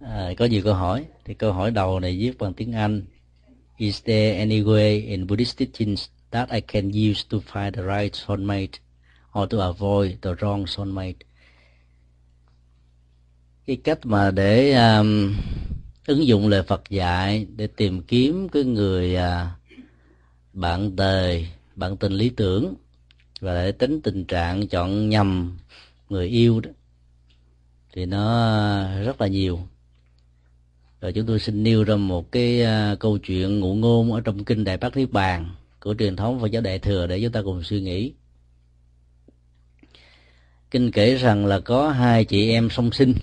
à, có nhiều câu hỏi. Thì câu hỏi đầu này viết bằng tiếng Anh. Is there any way in Buddhist teachings that I can use to find the right soulmate or to avoid the wrong soulmate? Cái cách mà để um, ứng dụng lời Phật dạy để tìm kiếm cái người uh, bạn đời, bạn tình lý tưởng và để tính tình trạng chọn nhầm người yêu đó thì nó rất là nhiều rồi chúng tôi xin nêu ra một cái uh, câu chuyện ngụ ngôn ở trong kinh đại bát niết bàn của truyền thống Phật giáo đại thừa để chúng ta cùng suy nghĩ. Kinh kể rằng là có hai chị em song sinh.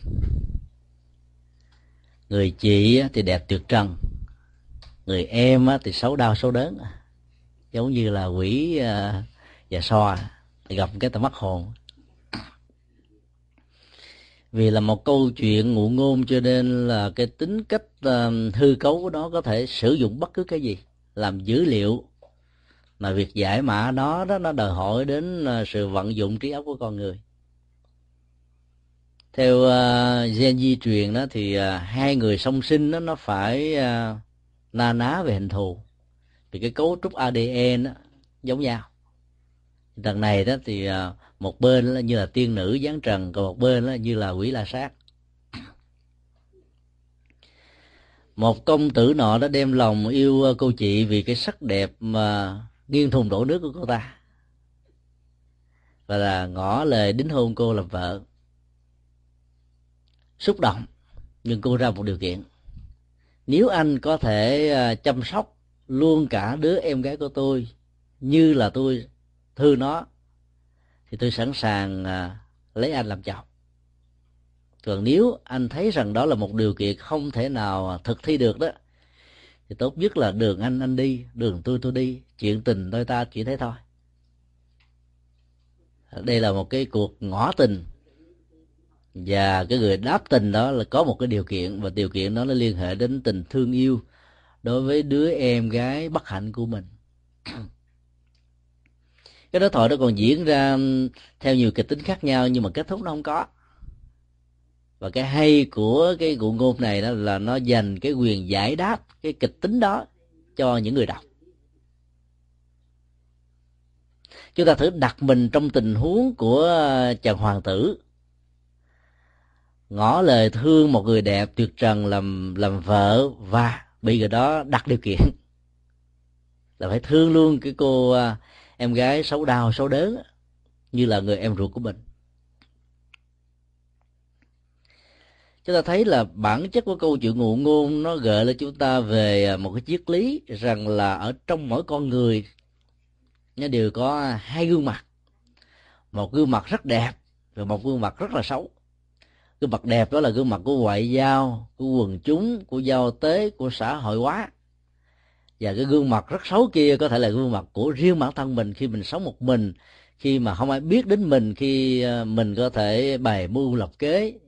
Người chị thì đẹp tuyệt trần người em thì xấu đau xấu đớn giống như là quỷ à, và so gặp cái tầm mắt hồn vì là một câu chuyện ngụ ngôn cho nên là cái tính cách uh, hư cấu của nó có thể sử dụng bất cứ cái gì làm dữ liệu. Mà việc giải mã nó đó nó đòi hỏi đến uh, sự vận dụng trí óc của con người. Theo uh, gen di truyền đó thì uh, hai người song sinh đó, nó phải uh, na ná về hình thù. Vì cái cấu trúc ADN đó, giống nhau. Lần này đó thì uh, một bên là như là tiên nữ giáng trần, còn một bên là như là quỷ la sát. Một công tử nọ đã đem lòng yêu ờ, cô chị vì cái sắc đẹp mà nghiêng thùng đổ nước của cô ta. Và là ngỏ lời đính hôn cô làm vợ. Xúc động, nhưng cô ra một điều kiện. Nếu anh có thể ờ, chăm sóc luôn cả đứa em gái của tôi như là tôi thương nó thì tôi sẵn sàng à, lấy anh làm chồng. Còn nếu anh thấy rằng đó là một điều kiện không thể nào thực thi được đó, thì tốt nhất là đường anh anh đi, đường tôi tôi đi. Chuyện tình đôi ta chỉ thế thôi. Đây là một cái cuộc ngõ tình. Và cái người đáp tình đó là có một cái điều kiện, và điều kiện đó nó liên hệ đến tình thương yêu đối với đứa em gái bất hạnh của mình cái đối thoại đó còn diễn ra theo nhiều kịch tính khác nhau, nhưng mà kết thúc nó không có. Và cái hay của cái cụ ngôn này đó là nó dành cái quyền giải đáp cái kịch tính đó cho những người đọc. Chúng ta thử đặt mình trong tình huống của ờ, chàng hoàng tử. Ngỏ lời thương một người đẹp tuyệt trần làm làm vợ và bị người đó đặt điều kiện. Là phải thương luôn cái cô ờ, em gái xấu đau, xấu đớn như là người em ruột của mình. Chúng ta thấy là bản chất của câu chuyện ngụ ngôn nó gợi lên chúng ta về à, một cái triết lý rằng là ở trong mỗi con người nó đều có hai gương mặt. Một gương mặt rất đẹp và một gương mặt rất là xấu. Gương mặt đẹp đó là gương mặt của ngoại giao, của quần chúng, của giao tế, của xã hội hóa và cái gương mặt rất xấu kia có thể là gương mặt của riêng bản thân mình khi mình sống một mình, khi mà không ai biết đến mình, khi ờ, mình có thể bày mưu lập kế,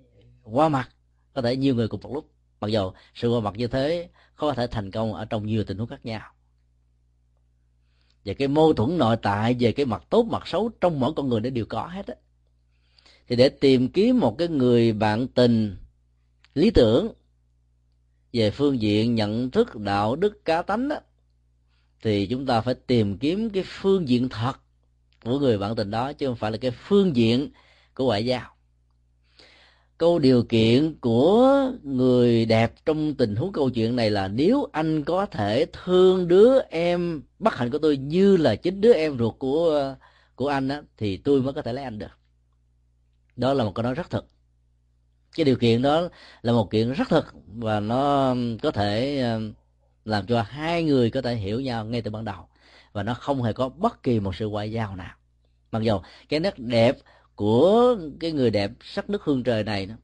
qua mặt, có thể nhiều người cùng một lúc. Mặc dù sự qua mặt như thế có thể thành công ở trong nhiều tình huống khác nhau. Và cái mâu thuẫn nội tại về cái mặt tốt, mặt xấu trong mỗi con người nó đều có hết á. Thì để tìm kiếm một cái người bạn tình lý tưởng về phương diện nhận thức đạo đức cá tánh đó, thì chúng ta phải tìm kiếm cái phương diện thật của người bạn tình đó chứ không phải là cái phương diện của ngoại giao. Câu điều kiện của người đẹp trong tình huống câu chuyện này là nếu anh có thể thương đứa em bất hạnh của tôi như là chính đứa em ruột của của anh á thì tôi mới có thể lấy anh được. Đó là một câu nói rất thật cái điều kiện đó là một kiện rất thực và nó có thể ờ, làm cho hai người có thể hiểu nhau ngay từ ban đầu và nó không hề có bất kỳ một sự ngoại giao nào. Mặc dù cái nét đẹp của cái người đẹp sắc nước hương trời này đó,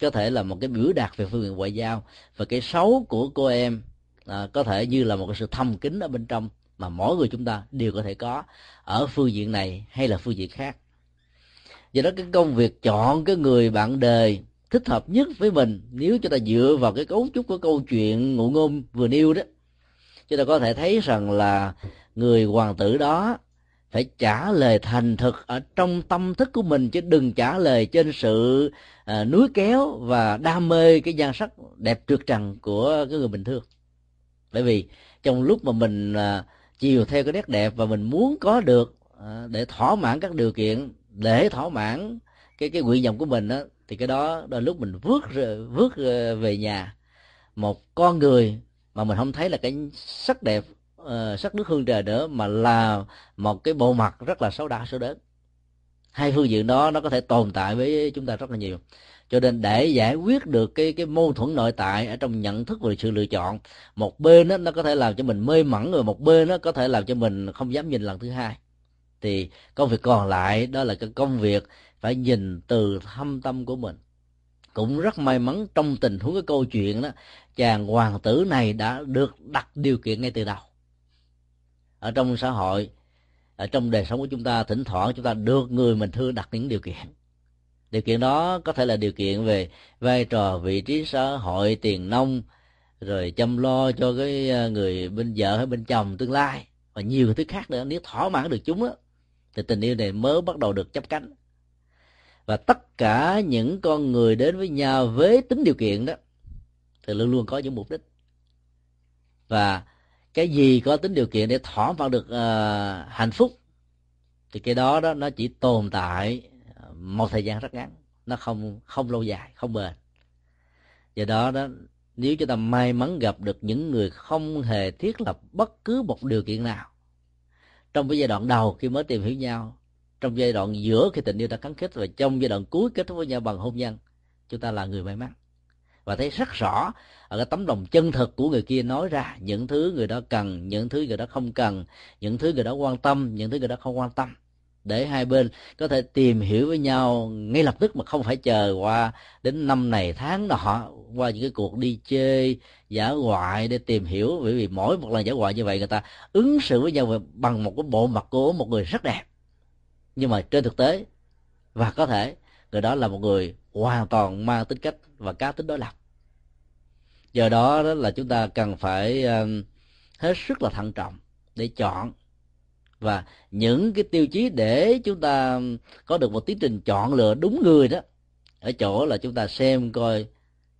có thể là một cái biểu đạt về phương diện ngoại giao và cái xấu của cô em à, có thể như là một cái sự thầm kín ở bên trong mà mỗi người chúng ta đều có thể có ở phương diện này hay là phương diện khác do đó cái công việc chọn cái người bạn đời thích hợp nhất với mình nếu chúng ta dựa vào cái cấu trúc của câu chuyện ngụ ngôn vừa nêu đó chúng ta có thể thấy rằng là người hoàng tử đó phải trả lời thành thực ở trong tâm thức của mình chứ đừng trả lời trên sự à, núi kéo và đam mê cái nhan sắc đẹp trượt trần của cái người bình thường. Bởi vì trong lúc mà mình à, chiều theo cái nét đẹp và mình muốn có được à, để thỏa mãn các điều kiện để thỏa mãn cái cái nguyện vọng của mình đó thì cái đó đôi lúc mình vước vước ờ, về nhà. Một con người mà mình không thấy là cái sắc đẹp uh, sắc nước hương trời nữa mà là một cái bộ mặt rất là xấu đa xấu đớn. Hai phương diện đó nó có thể tồn tại với chúng ta rất là nhiều. Cho nên để giải quyết được cái cái mâu thuẫn nội tại ở trong nhận thức về sự lựa chọn một bên đó, nó có thể làm cho mình mê mẩn rồi một bên nó có thể làm cho mình không dám nhìn lần thứ hai thì công việc còn lại đó là cái công việc phải nhìn từ thâm tâm của mình. Cũng rất may mắn trong tình huống cái câu chuyện đó, chàng hoàng tử này đã được đặt điều kiện ngay từ đầu. Ở trong xã hội, ở trong đời sống của chúng ta, thỉnh thoảng chúng ta được người mình thương đặt những điều kiện. Điều kiện đó có thể là điều kiện về vai trò, vị trí xã hội, tiền nông, rồi chăm lo cho cái ờ, người bên vợ hay bên chồng tương lai, và nhiều thứ khác nữa. Nếu thỏa mãn được chúng đó thì tình yêu này mới bắt đầu được chấp cánh. Và tất cả những con người đến với nhau với tính điều kiện đó thì luôn luôn có những mục đích. Và cái gì có tính điều kiện để thỏa mãn được uh, hạnh phúc thì cái đó đó nó chỉ tồn tại một thời gian rất ngắn. Nó không không lâu dài không bền. Do đó đó nếu chúng ta may mắn gặp được những người không hề thiết lập bất cứ một điều kiện nào trong cái giai đoạn đầu khi mới tìm hiểu nhau, trong giai đoạn giữa khi tình yêu đã cắn kết và trong giai đoạn cuối kết thúc với nhau bằng hôn nhân, chúng ta là người may mắn. Và thấy rất rõ ở cái tấm lòng chân thực của người kia nói ra những thứ người đó cần, những thứ người đó không cần, những thứ người đó quan tâm, những thứ người đó không quan tâm để hai bên có thể tìm hiểu với nhau ngay lập tức mà không phải chờ qua đến năm này tháng nọ qua những cái cuộc đi chơi giả ngoại để tìm hiểu. Bởi vì mỗi một lần giả ngoại như vậy người ta ứng xử với nhau bằng một cái bộ mặt của một người rất đẹp. Nhưng mà trên thực tế, và có thể, người đó là một người hoàn toàn mang tính cách và cá tính đối lập. Do đó đó là chúng ta cần phải ờ, hết sức là thận trọng để chọn và những cái tiêu chí để chúng ta có được một tiến trình chọn lựa đúng người đó ở chỗ là chúng ta xem coi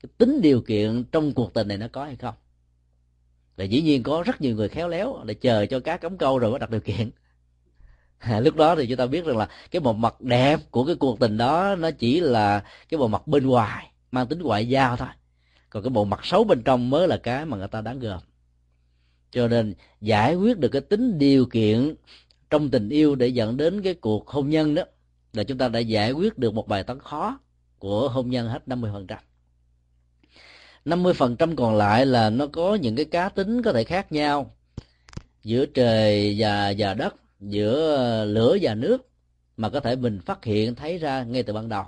cái tính điều kiện trong cuộc tình này nó có hay không. Và dĩ nhiên có rất nhiều người khéo léo để chờ cho cá cắm câu rồi mới đặt điều kiện. À, lúc đó thì chúng ta biết rằng là cái bộ mặt đẹp của cái cuộc tình đó nó chỉ là cái bộ mặt bên ngoài mang tính ngoại giao thôi. Còn cái bộ mặt xấu bên trong mới là cái mà người ta đáng gờm cho nên giải quyết được cái tính điều kiện trong tình yêu để dẫn đến cái cuộc hôn nhân đó là chúng ta đã giải quyết được một bài toán khó của hôn nhân hết 50%. 50% còn lại là nó có những cái cá tính có thể khác nhau giữa trời và và đất, giữa ờ, lửa và nước mà có thể mình phát hiện thấy ra ngay từ ban đầu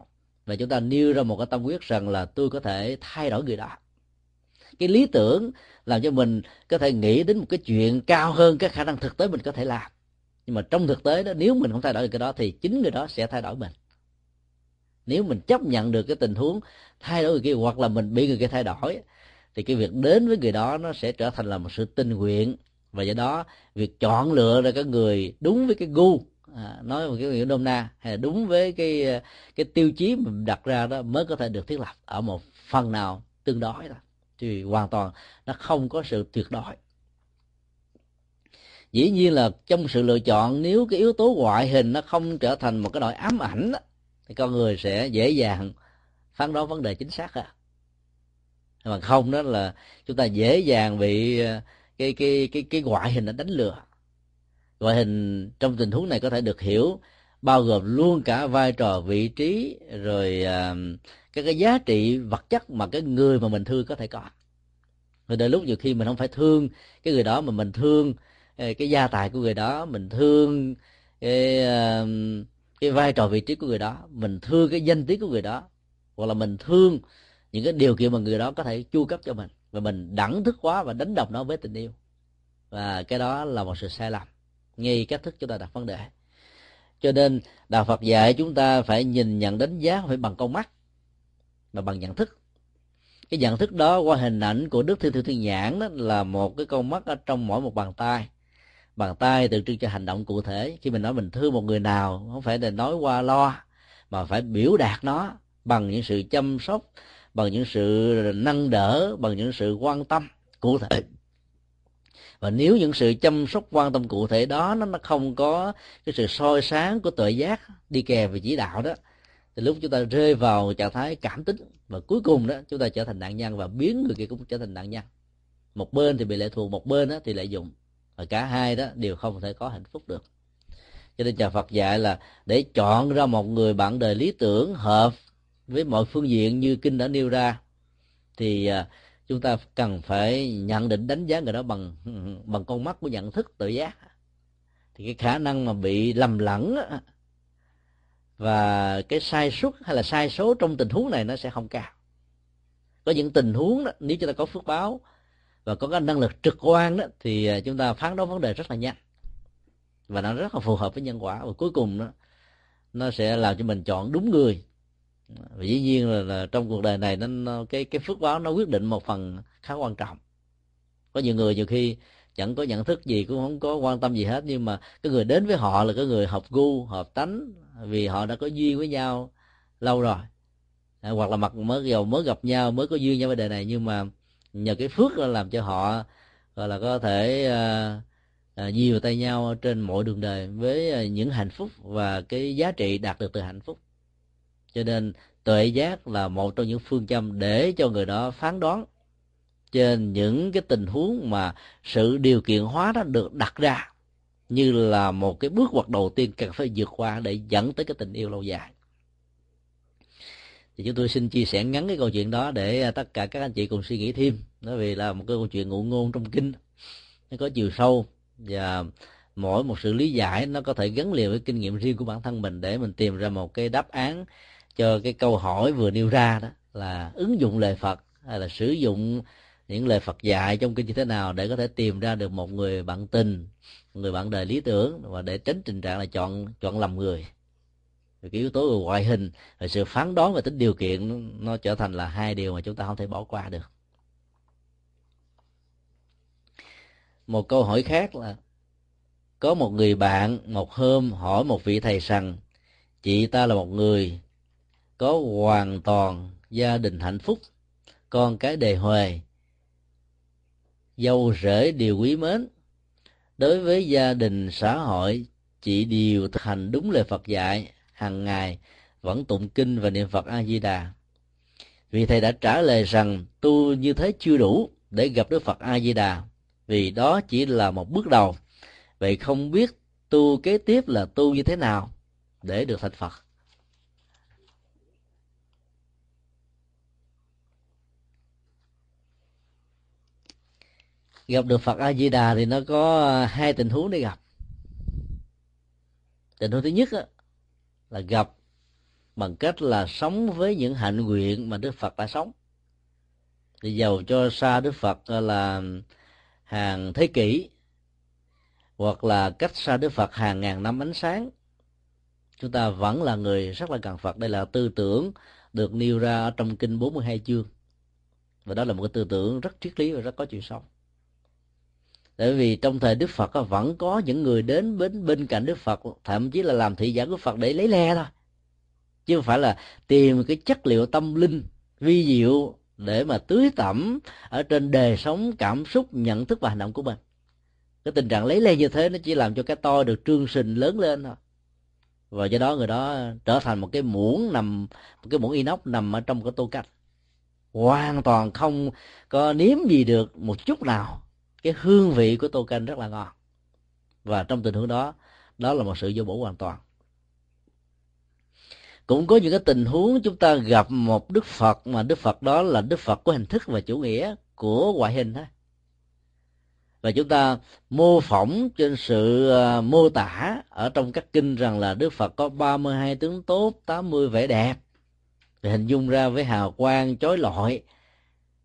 và chúng ta nêu ra một cái tâm quyết rằng là tôi có thể thay đổi người đó cái lý tưởng làm cho mình có thể nghĩ đến một cái chuyện cao hơn cái khả năng thực tế mình có thể làm. Nhưng mà trong thực tế đó nếu mình không thay đổi được cái đó thì chính người đó sẽ thay đổi mình. Nếu mình chấp nhận được cái tình huống thay đổi người kia hoặc là mình bị người kia thay đổi thì cái việc đến với người đó nó sẽ trở thành là một sự tình nguyện. Và do đó việc chọn lựa ra cái người đúng với cái gu à, nói một cái nghĩa nôm na hay là đúng với cái cái tiêu chí mình đặt ra đó mới có thể được thiết lập ở một phần nào tương đối thôi thì hoàn toàn nó không có sự tuyệt đối. Dĩ nhiên là trong sự lựa chọn nếu cái yếu tố ngoại hình nó không trở thành một cái nỗi ám ảnh đó, thì con người sẽ dễ dàng phán đoán vấn đề chính xác à. Mà không đó là chúng ta dễ dàng bị ờ, cái cái cái cái ngoại hình nó đánh lừa. Ngoại hình trong tình huống này có thể được hiểu bao gồm luôn cả vai trò vị trí rồi uh, cái cái giá trị vật chất mà cái người mà mình thương có thể có. Rồi đôi lúc nhiều khi mình không phải thương cái người đó mà mình thương ờ, cái gia tài của người đó mình thương cái ờ, cái vai trò vị trí của người đó mình thương cái danh tiếng của người đó hoặc là mình thương những cái điều kiện mà người đó có thể chu cấp cho mình. Và mình đẳng thức quá và đánh đồng nó với tình yêu. Và cái đó là một sự sai lầm ngay cách thức chúng ta đặt vấn đề cho nên đạo phật dạy chúng ta phải nhìn nhận đánh giá phải bằng con mắt, mà bằng nhận thức. Cái nhận thức đó qua hình ảnh của đức thiên thư thiên nhãn đó là một cái con mắt ở trong mỗi một bàn tay. Bàn tay tượng trưng cho hành động cụ thể. Khi mình nói mình thương một người nào, không phải là nói qua lo mà phải biểu đạt nó bằng những sự chăm sóc, bằng những sự nâng đỡ, bằng những sự quan tâm cụ thể và nếu những sự chăm sóc quan tâm cụ thể đó, nó nó không có cái sự soi sáng của tội giác đi kèm về chỉ đạo đó, thì lúc chúng ta rơi vào trạng thái cảm tính và cuối cùng đó, chúng ta trở thành nạn nhân và biến người kia cũng trở thành nạn nhân. Một bên thì bị lệ thuộc, một bên đó thì lợi dụng và cả hai đó đều không thể có hạnh phúc được. Cho nên nhà Phật dạy là để chọn ra một người bạn đời lý tưởng hợp với mọi phương diện như kinh đã nêu ra, thì à, chúng ta cần phải nhận định đánh giá người đó bằng bằng con mắt của nhận thức tự giác. Thì cái khả năng mà bị lầm lẫn và cái sai suất hay là sai số trong tình huống này nó sẽ không cao. Có những tình huống đó nếu chúng ta có phước báo và có cái năng lực trực quan đó thì à, chúng ta phán đoán vấn đề rất là nhanh. Và nó rất là phù hợp với nhân quả. Và cuối cùng đó, nó sẽ làm cho mình chọn đúng người và dĩ nhiên là, là trong cuộc đời này nó, nó cái cái phước báo nó quyết định một phần khá quan trọng. Có nhiều người nhiều khi chẳng có nhận thức gì cũng không có quan tâm gì hết nhưng mà cái người đến với họ là cái người hợp gu hợp tánh vì họ đã có duyên với nhau lâu rồi. À, hoặc là mặt mới giàu mới gặp nhau mới có duyên nhau với đề này nhưng mà nhờ cái phước là làm cho họ gọi là có thể à, à, nhiều tay nhau trên mọi đường đời với à, những hạnh phúc và cái giá trị đạt được từ hạnh phúc cho nên tuệ giác là một trong những phương châm để cho người đó phán đoán. Trên những cái tình huống mà sự điều kiện hóa đó được đặt ra, như là một cái bước ngoặt đầu tiên cần phải vượt qua để dẫn tới cái tình yêu lâu dài. Thì chúng tôi xin chia sẻ ngắn cái câu chuyện đó để à, tất cả các anh chị cùng suy nghĩ thêm. Bởi vì là một cái câu chuyện ngụ ngôn trong kinh. Nó có chiều sâu và mỗi một sự lý giải nó có thể gắn liền với kinh nghiệm riêng của bản thân mình để mình tìm ra một cái đáp án cho cái câu hỏi vừa nêu ra đó là ứng dụng lời Phật hay là sử dụng những lời Phật dạy trong kinh như thế nào để có thể tìm ra được một người bạn tình, người bạn đời lý tưởng và để tránh tình trạng là chọn chọn lầm người. Cái yếu tố về ngoại hình và sự phán đoán và tính điều kiện nó trở thành là hai điều mà chúng ta không thể bỏ qua được. Một câu hỏi khác là có một người bạn một hôm hỏi một vị thầy rằng chị ta là một người có hoàn toàn gia đình hạnh phúc, con cái đề huề, dâu rể đều quý mến. Đối với gia đình xã hội chị điều thực hành đúng lời phật dạy, hàng ngày vẫn tụng kinh và niệm phật a di đà vì thầy đã trả lời rằng, tu như thế chưa đủ để gặp đức phật a di đà vì đó chỉ là một bước đầu. Vậy không biết tu kế tiếp là tu như thế nào để được thành phật? Gặp được phật a di đà thì nó có ờ, hai tình huống để gặp. Tình huống thứ nhất á, là gặp bằng cách là sống với những hạnh nguyện mà đức phật đã sống. Thì giàu cho xa đức phật ờ, là hàng thế kỷ hoặc là cách xa đức phật hàng ngàn năm ánh sáng. Chúng ta vẫn là người rất là cần phật. Đây là tư tưởng được nêu ra ở trong kinh 42 chương. Và đó là một cái tư tưởng rất triết lý và rất có chiều sâu tại vì trong thời đức phật vẫn có những người đến bên bên cạnh đức phật, thậm chí là làm thị giả của phật để lấy le thôi. Chứ không phải là tìm cái chất liệu tâm linh, vi diệu để mà tưới tẩm ở trên đời sống, cảm xúc, nhận thức và hành động của mình. Cái tình trạng lấy le như thế nó chỉ làm cho cái to được trương sình lớn lên thôi. Và do đó người đó trở thành một cái muỗng nằm, một cái muỗng inox nằm ở trong cái tô cách hoàn toàn không có nếm gì được một chút nào cái hương vị của tô canh rất là ngon. Và trong tình huống đó đó là một sự vô bổ hoàn toàn. Cũng có những cái tình huống chúng ta gặp một đức phật mà đức phật đó là đức phật của hình thức và chủ nghĩa của ngoại hình thôi. Và chúng ta mô phỏng trên sự ờ, mô tả ở trong các kinh rằng là Đức Phật có 32 tướng tốt, 80 vẻ đẹp. Thì hình dung ra với hào quang chói lọi,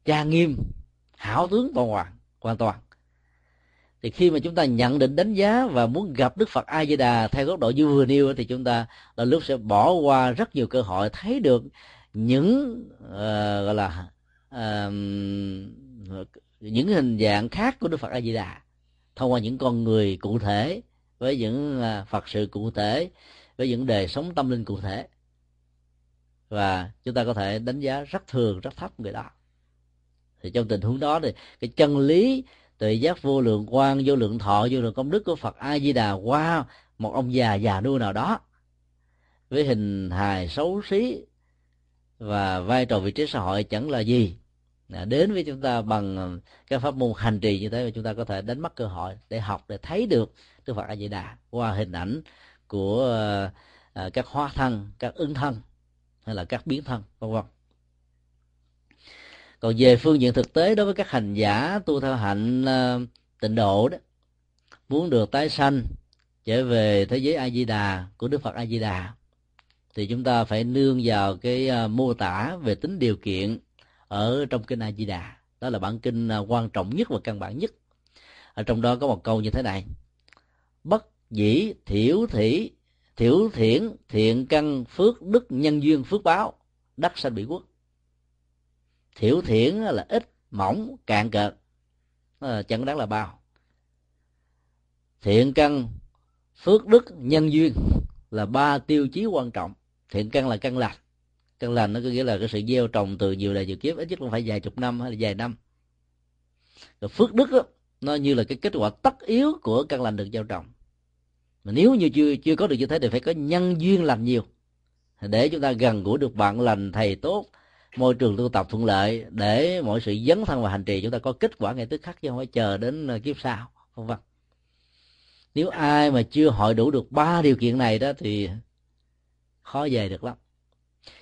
cha nghiêm, hảo tướng toàn hoàn, hoàn toàn thì khi mà chúng ta nhận định đánh giá và muốn gặp đức phật a di đà theo góc độ như vừa nêu thì chúng ta là lúc sẽ bỏ qua rất nhiều cơ hội thấy được những uh, gọi là uh, những hình dạng khác của đức phật a di đà thông qua những con người cụ thể với những à, phật sự cụ thể với những đề sống tâm linh cụ thể. Và chúng ta có thể đánh giá rất thường rất thấp người đó. Thì trong tình huống đó thì cái chân lý tuệ giác vô lượng quan vô lượng thọ, vô lượng công đức của phật a di đà qua một ông già già nua nào đó, với hình hài xấu xí và vai trò vị trí xã hội chẳng là gì. À, đến với chúng ta bằng à, cái pháp môn hành trì như thế mà chúng ta có thể đánh mất cơ hội để học, để thấy được đức phật a di đà qua hình ảnh của à, các hóa thân, các ứng thân hay là các biến thân, vân vân còn về phương diện thực tế đối với các hành giả tu theo hạnh uh, tịnh độ đó muốn được tái sanh trở về thế giới a di đà của đức phật a di đà thì chúng ta phải nương vào cái uh, mô tả về tính điều kiện ở trong kinh a di đà đó là bản kinh uh, quan trọng nhất và căn bản nhất. Ở trong đó có một câu như thế này. Bất dĩ thiểu thỉ thiểu thiển thiện căn phước đức nhân duyên phước báo đắc sanh bị quốc thiểu thiển là ít mỏng cạn cợt. Ờ, Chẳng đáng là bao? Thiện căn phước đức nhân duyên là ba tiêu chí quan trọng. Thiện căn là căn lành. Căn lành nó có nghĩa là cái sự gieo trồng từ nhiều đời nhiều kiếp ít nhất cũng phải vài chục năm hay là vài năm. Rồi phước đức đó, nó như là cái kết quả tất yếu của căn lành được gieo trồng. Mà nếu như chưa chưa có được như thế thì phải có nhân duyên lành nhiều. Để chúng ta gần gũi được bạn lành thầy tốt môi trường tu tập thuận lợi để mọi sự dấn thân và hành trì chúng ta có kết quả ngay tức khắc chứ không phải chờ đến ờ, kiếp sau, vân vân. Nếu ai mà chưa hội đủ được ba điều kiện này đó thì khó về được lắm.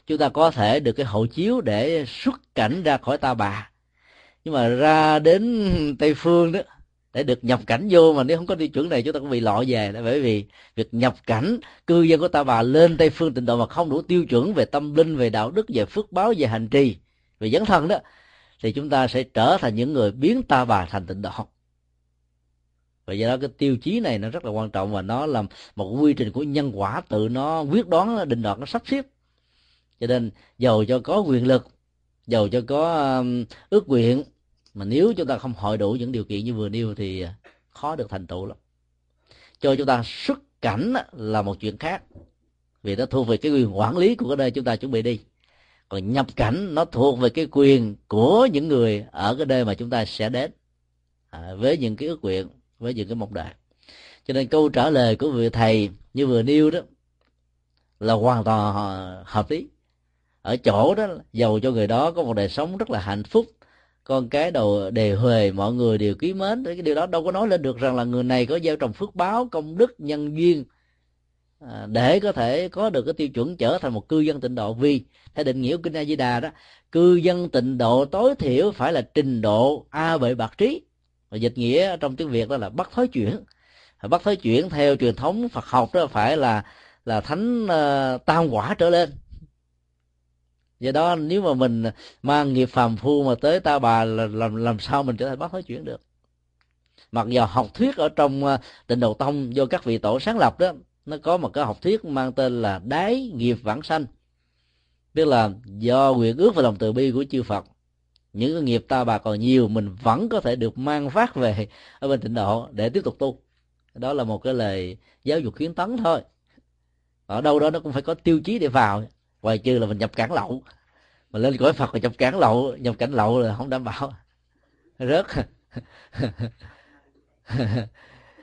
Chúng ta có thể được cái hộ chiếu để xuất cảnh ra khỏi ta bà. Nhưng mà ra đến tây phương đó để được nhập cảnh vô mà nếu không có tiêu chuẩn này, chúng ta cũng bị lọ về đó. Bởi vì việc nhập cảnh, cư dân của ta bà lên tây phương tịnh độ mà không đủ tiêu chuẩn về tâm linh, về đạo đức, về phước báo, về hành trì, về dấn thân đó, thì chúng ta sẽ trở thành những người biến ta bà thành tịnh độ. Và do đó cái tiêu chí này nó rất là quan trọng và nó là một quy trình của nhân quả tự nó quyết đoán định đoạt, nó sắp xếp. Cho nên giàu cho có quyền lực, giàu cho có ước nguyện mà nếu chúng ta không hội đủ những điều kiện như vừa nêu thì khó được thành tựu lắm. Cho chúng ta xuất cảnh là một chuyện khác. Vì nó thuộc về cái quyền quản lý của cái nơi chúng ta chuẩn bị đi. Còn nhập cảnh nó thuộc về cái quyền của những người ở cái nơi mà chúng ta sẽ đến. À, với những cái ước nguyện với những cái mong đợi. Cho nên câu trả lời của vị thầy như vừa nêu đó là hoàn toàn à, hợp lý. Ở chỗ đó giàu cho người đó có một đời sống rất là hạnh phúc con cái đầu đề huề mọi người đều quý mến cái điều đó. Đâu có nói lên được rằng là người này có gieo trồng phước báo công đức nhân duyên à, để có thể có được cái tiêu chuẩn trở thành một cư dân tịnh độ. Vì theo định nghĩa của kinh A Di Đà đó cư dân tịnh độ tối thiểu phải là trình độ a bệ bạc trí. Và dịch nghĩa trong tiếng Việt đó là bắt thói chuyển. Bắt thói chuyển theo truyền thống Phật học đó phải là là thánh uh, tam quả trở lên do đó, nếu mà mình mang nghiệp phàm phu mà tới ta bà là làm làm sao mình trở thành bác nói chuyện được? Mặc dù học thuyết ở trong à, tịnh độ tông do các vị tổ sáng lập đó, nó có một cái học thuyết mang tên là đáy nghiệp vãng sanh. Tức là do nguyện ước và lòng từ bi của chư phật, những cái nghiệp ta bà còn nhiều, mình vẫn có thể được mang phát về ở bên tịnh độ để tiếp tục tu. Đó là một cái lời giáo dục khuyến tấn thôi. Ở đâu đó nó cũng phải có tiêu chí để vào ngoài trừ là mình nhập cản lậu. Mà lên cõi phật mà nhập cản lậu nhập cảnh lậu là không đảm bảo. Rớt.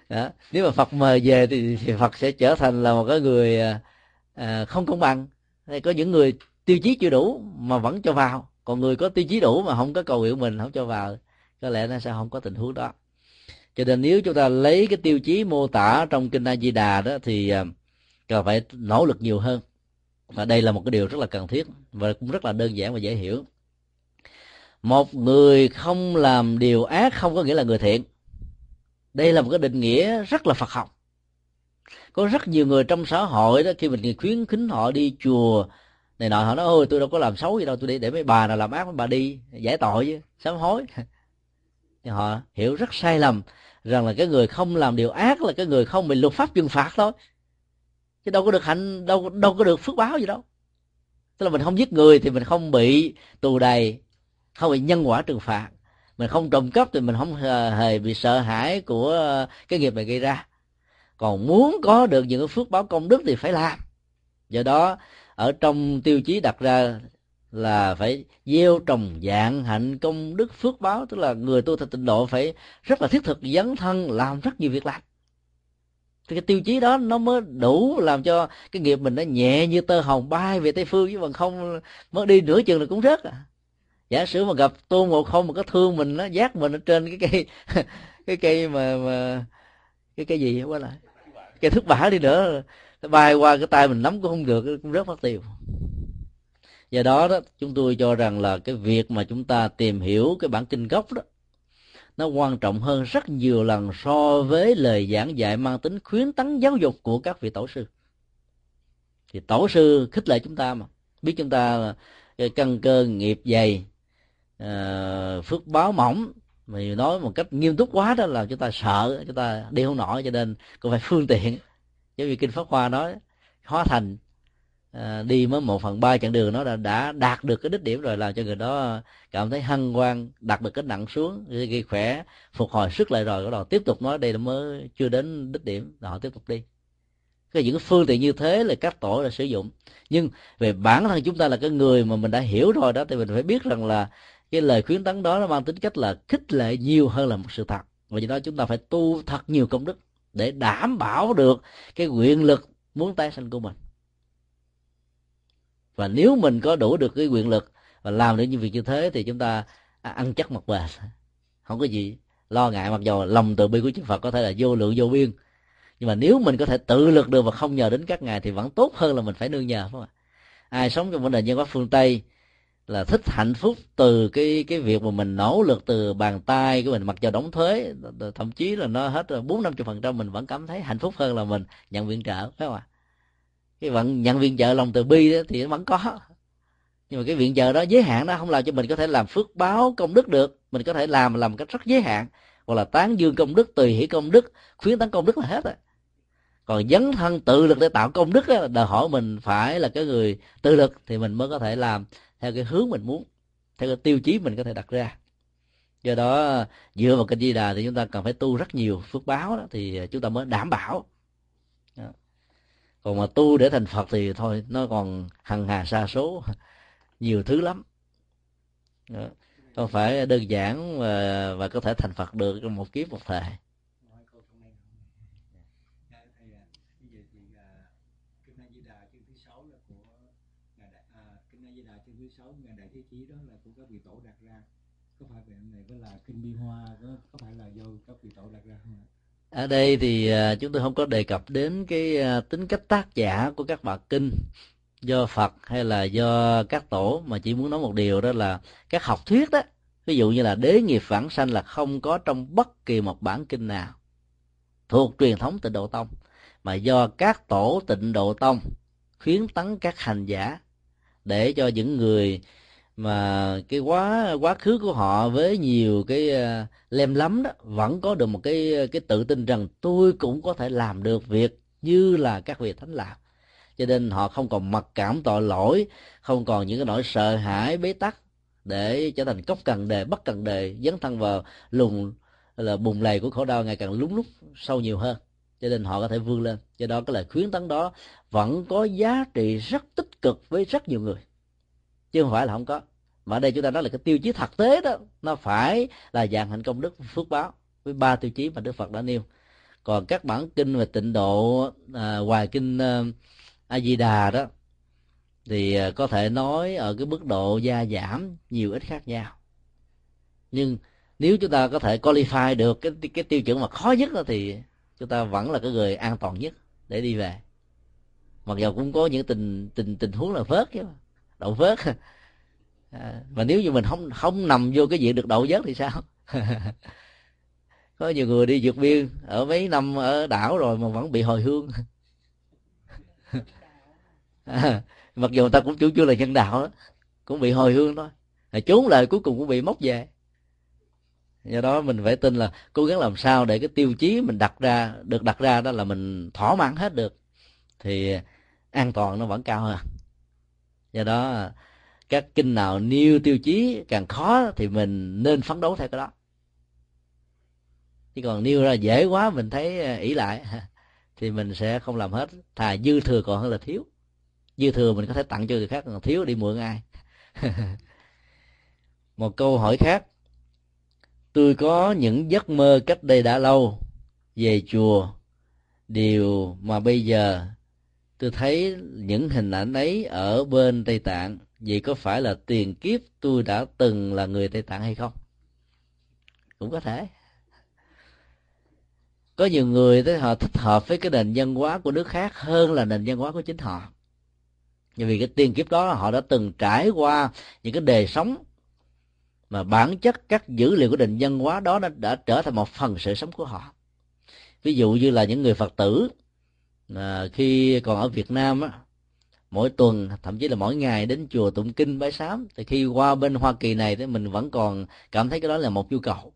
Đó. nếu mà phật mời về thì, thì phật sẽ trở thành là một cái người à, à, không công bằng. Hay có những người tiêu chí chưa đủ mà vẫn cho vào. Còn người có tiêu chí đủ mà không có cầu nguyện mình không cho vào có lẽ nó sẽ không có tình huống đó. Cho nên nếu chúng ta lấy cái tiêu chí mô tả trong kinh A Di Đà đó thì à, cần phải nỗ lực nhiều hơn và đây là một cái điều rất là cần thiết và cũng rất là đơn giản và dễ hiểu. Một người không làm điều ác không có nghĩa là người thiện. Đây là một cái định nghĩa rất là phật học. Có rất nhiều người trong xã hội đó, khi mình khuyến khích họ đi chùa này nọ, họ nói, ôi, tôi đâu có làm xấu gì đâu, tôi đi để mấy bà nào làm ác, mấy bà đi, giải tội chứ, sám hối. Thì họ hiểu rất sai lầm rằng là cái người không làm điều ác là cái người không bị luật pháp trừng phạt thôi chứ đâu có được hạnh, đâu đâu có được phước báo gì đâu. Tức là mình không giết người thì mình không bị tù đầy, không bị nhân quả trừng phạt. Mình không trộm cắp thì mình không hề bị sợ hãi của cái nghiệp này gây ra. Còn muốn có được những phước báo công đức thì phải làm. Do đó, ở trong tiêu chí đặt ra là phải gieo trồng dạng hạnh công đức phước báo, tức là người tu thành tịnh độ phải rất là thiết thực, dấn thân, làm rất nhiều việc làm thì cái tiêu chí đó nó mới đủ làm cho cái nghiệp mình nó nhẹ như tơ hồng, bay về tây phương chứ bằng không, mới đi nửa chừng là cũng rớt à. Giả sử mà gặp tôn ngộ không mà có thương mình nó giác mình ở trên cái cây cái cây mà mà, cái cây gì quá lại. Cây thức bả đi nữa, bay qua cái tay mình nắm cũng không được, cũng rất mất tiêu. Do đó đó, chúng tôi cho rằng là cái việc mà chúng ta tìm hiểu cái bản kinh gốc đó nó quan trọng hơn rất nhiều lần so với lời giảng dạy mang tính khuyến tấn giáo dục của các vị tổ sư. Thì tổ sư khích lệ chúng ta mà. Biết chúng ta ờ, căn cơ nghiệp dày ờ, phước báo mỏng, mà nói một cách nghiêm túc quá đó là chúng ta sợ, chúng ta đi không nổi cho nên cũng phải phương tiện. Giống như kinh pháp hoa nói, hóa thành à, đi mới một phần ba chặng đường nó đã, đã đạt được cái đích điểm rồi làm cho người đó cảm thấy hăng quan đặt được cái nặng xuống ghi khỏe phục hồi sức lại rồi bắt đầu tiếp tục nói đây là mới chưa đến đích điểm họ tiếp tục đi. Cái những phương tiện như thế là các tổ đã sử dụng. Nhưng về bản thân chúng ta là cái người mà mình đã hiểu rồi đó thì mình phải biết rằng là cái lời khuyến tấn đó nó mang tính cách là khích lệ nhiều hơn là một sự thật. Và do đó chúng ta phải tu thật nhiều công đức để đảm bảo được cái quyền lực muốn tái sanh của mình và nếu mình có đủ được cái quyền lực và làm được những việc như thế thì chúng ta à, ăn chắc mặt bền không có gì lo ngại, mặc dù lòng từ bi của chư Phật có thể là vô lượng, vô biên. Nhưng mà nếu mình có thể tự lực được và không nhờ đến các ngài thì vẫn tốt hơn là mình phải nương nhờ, phải không ạ? Ai sống trong vấn đề nhân pháp phương tây là thích hạnh phúc từ cái cái việc mà mình nỗ lực từ bàn tay của mình, mặc dù đóng thuế thậm chí là nó hết bốn năm phần trăm, mình vẫn cảm thấy hạnh phúc hơn là mình nhận viện trợ, phải không ạ? Cái vận nhận viện trợ lòng từ bi đó thì nó vẫn có. Nhưng mà cái viện trợ đó giới hạn đó không làm cho mình có thể làm phước báo công đức được. Mình có thể làm làm một cách rất giới hạn. Hoặc là tán dương công đức tùy hỷ công đức khuyến tấn công đức là hết rồi. Còn dấn thân tự lực để tạo công đức đó, đòi hỏi mình phải là cái người tự lực thì mình mới có thể làm theo cái hướng mình muốn theo cái tiêu chí mình có thể đặt ra. Do đó dựa vào kinh di đà thì chúng ta cần phải tu rất nhiều phước báo đó, thì chúng ta mới đảm bảo còn mà tu để thành phật thì thôi nó còn hằng hà xa số nhiều thứ lắm đó. không phải đơn giản và, và có thể thành phật được trong một kiếp một thời kinh bi hoa có, có phải là do các vị tổ đặt ra không ạ ở đây thì à, chúng tôi không có đề cập đến cái à, tính cách tác giả của các bản kinh, do Phật hay là do các tổ, mà chỉ muốn nói một điều đó là các học thuyết đó. Ví dụ như là đế nghiệp vãng sanh là không có trong bất kỳ một bản kinh nào, thuộc truyền thống tịnh độ tông, mà do các tổ tịnh độ tông khuyến tấn các hành giả để cho những người mà cái quá quá khứ của họ với nhiều cái uh, lem lắm đó vẫn có được một cái cái tự tin rằng tôi cũng có thể làm được việc như là các vị thánh làm. Cho nên họ không còn mặc cảm tội lỗi không còn những cái nỗi sợ hãi bế tắc để trở thành cốc cần đề bất cần đề dấn thân vào lùng là bùng lầy của khổ đau ngày càng lúng lúc sâu nhiều hơn. Cho nên họ có thể vươn lên. Do đó cái lời khuyến tấn đó vẫn có giá trị rất tích cực với rất nhiều người. Chứ không phải là không có mà ở đây chúng ta nói là cái tiêu chí thực tế đó nó phải là dạng hạnh công đức phước báo với ba tiêu chí mà đức phật đã nêu. Còn các bản kinh về tịnh độ à, hoài kinh à, a di đà đó thì à, có thể nói ở cái mức độ gia giảm nhiều ít khác nhau. Nhưng nếu chúng ta có thể qualify được cái cái tiêu chuẩn mà khó nhất đó thì chúng ta vẫn là cái người an toàn nhất để đi về. Mặc dù cũng có những tình tình tình huống là phớt chứ đậu phớt à, mà nếu như mình không không nằm vô cái diện được đậu vớt thì sao? Có nhiều người đi vượt biên ở mấy năm ở đảo rồi mà vẫn bị hồi hương. À, mặc dù người ta cũng chủ chưa là nhân đạo đó cũng bị hồi hương thôi. Trốn lời cuối cùng cũng bị móc về. Do đó mình phải tin là cố gắng làm sao để cái tiêu chí mình đặt ra được đặt ra đó là mình thỏa mãn hết được thì an toàn nó vẫn cao hơn. Do đó các kinh nào nêu tiêu chí càng khó thì mình nên phấn đấu theo cái đó. Chứ còn nêu ra dễ quá, mình thấy ờ, ỷ lại, thì mình sẽ không làm hết. Thà dư thừa còn hơn là thiếu. Dư thừa mình có thể tặng cho người khác, còn thiếu đi mượn ai. Một câu hỏi khác. Tôi có những giấc mơ cách đây đã lâu. Về chùa. Điều mà bây giờ tôi thấy những hình ảnh ấy ở bên tây tạng vậy có phải là tiền kiếp tôi đã từng là người tây tạng hay không? Cũng có thể. Có nhiều người thấy họ thích hợp với cái nền văn hóa của nước khác hơn là nền văn hóa của chính họ. Bởi vì cái tiền kiếp đó họ đã từng trải qua những cái đề sống mà bản chất các dữ liệu của nền văn hóa đó đã, đã trở thành một phần sự sống của họ. Ví dụ như là những người phật tử à, khi còn ở việt nam á mỗi tuần, thậm chí là mỗi ngày đến chùa tụng kinh bái sám. Thì khi qua bên hoa kỳ này thì mình vẫn còn cảm thấy cái đó là một nhu cầu.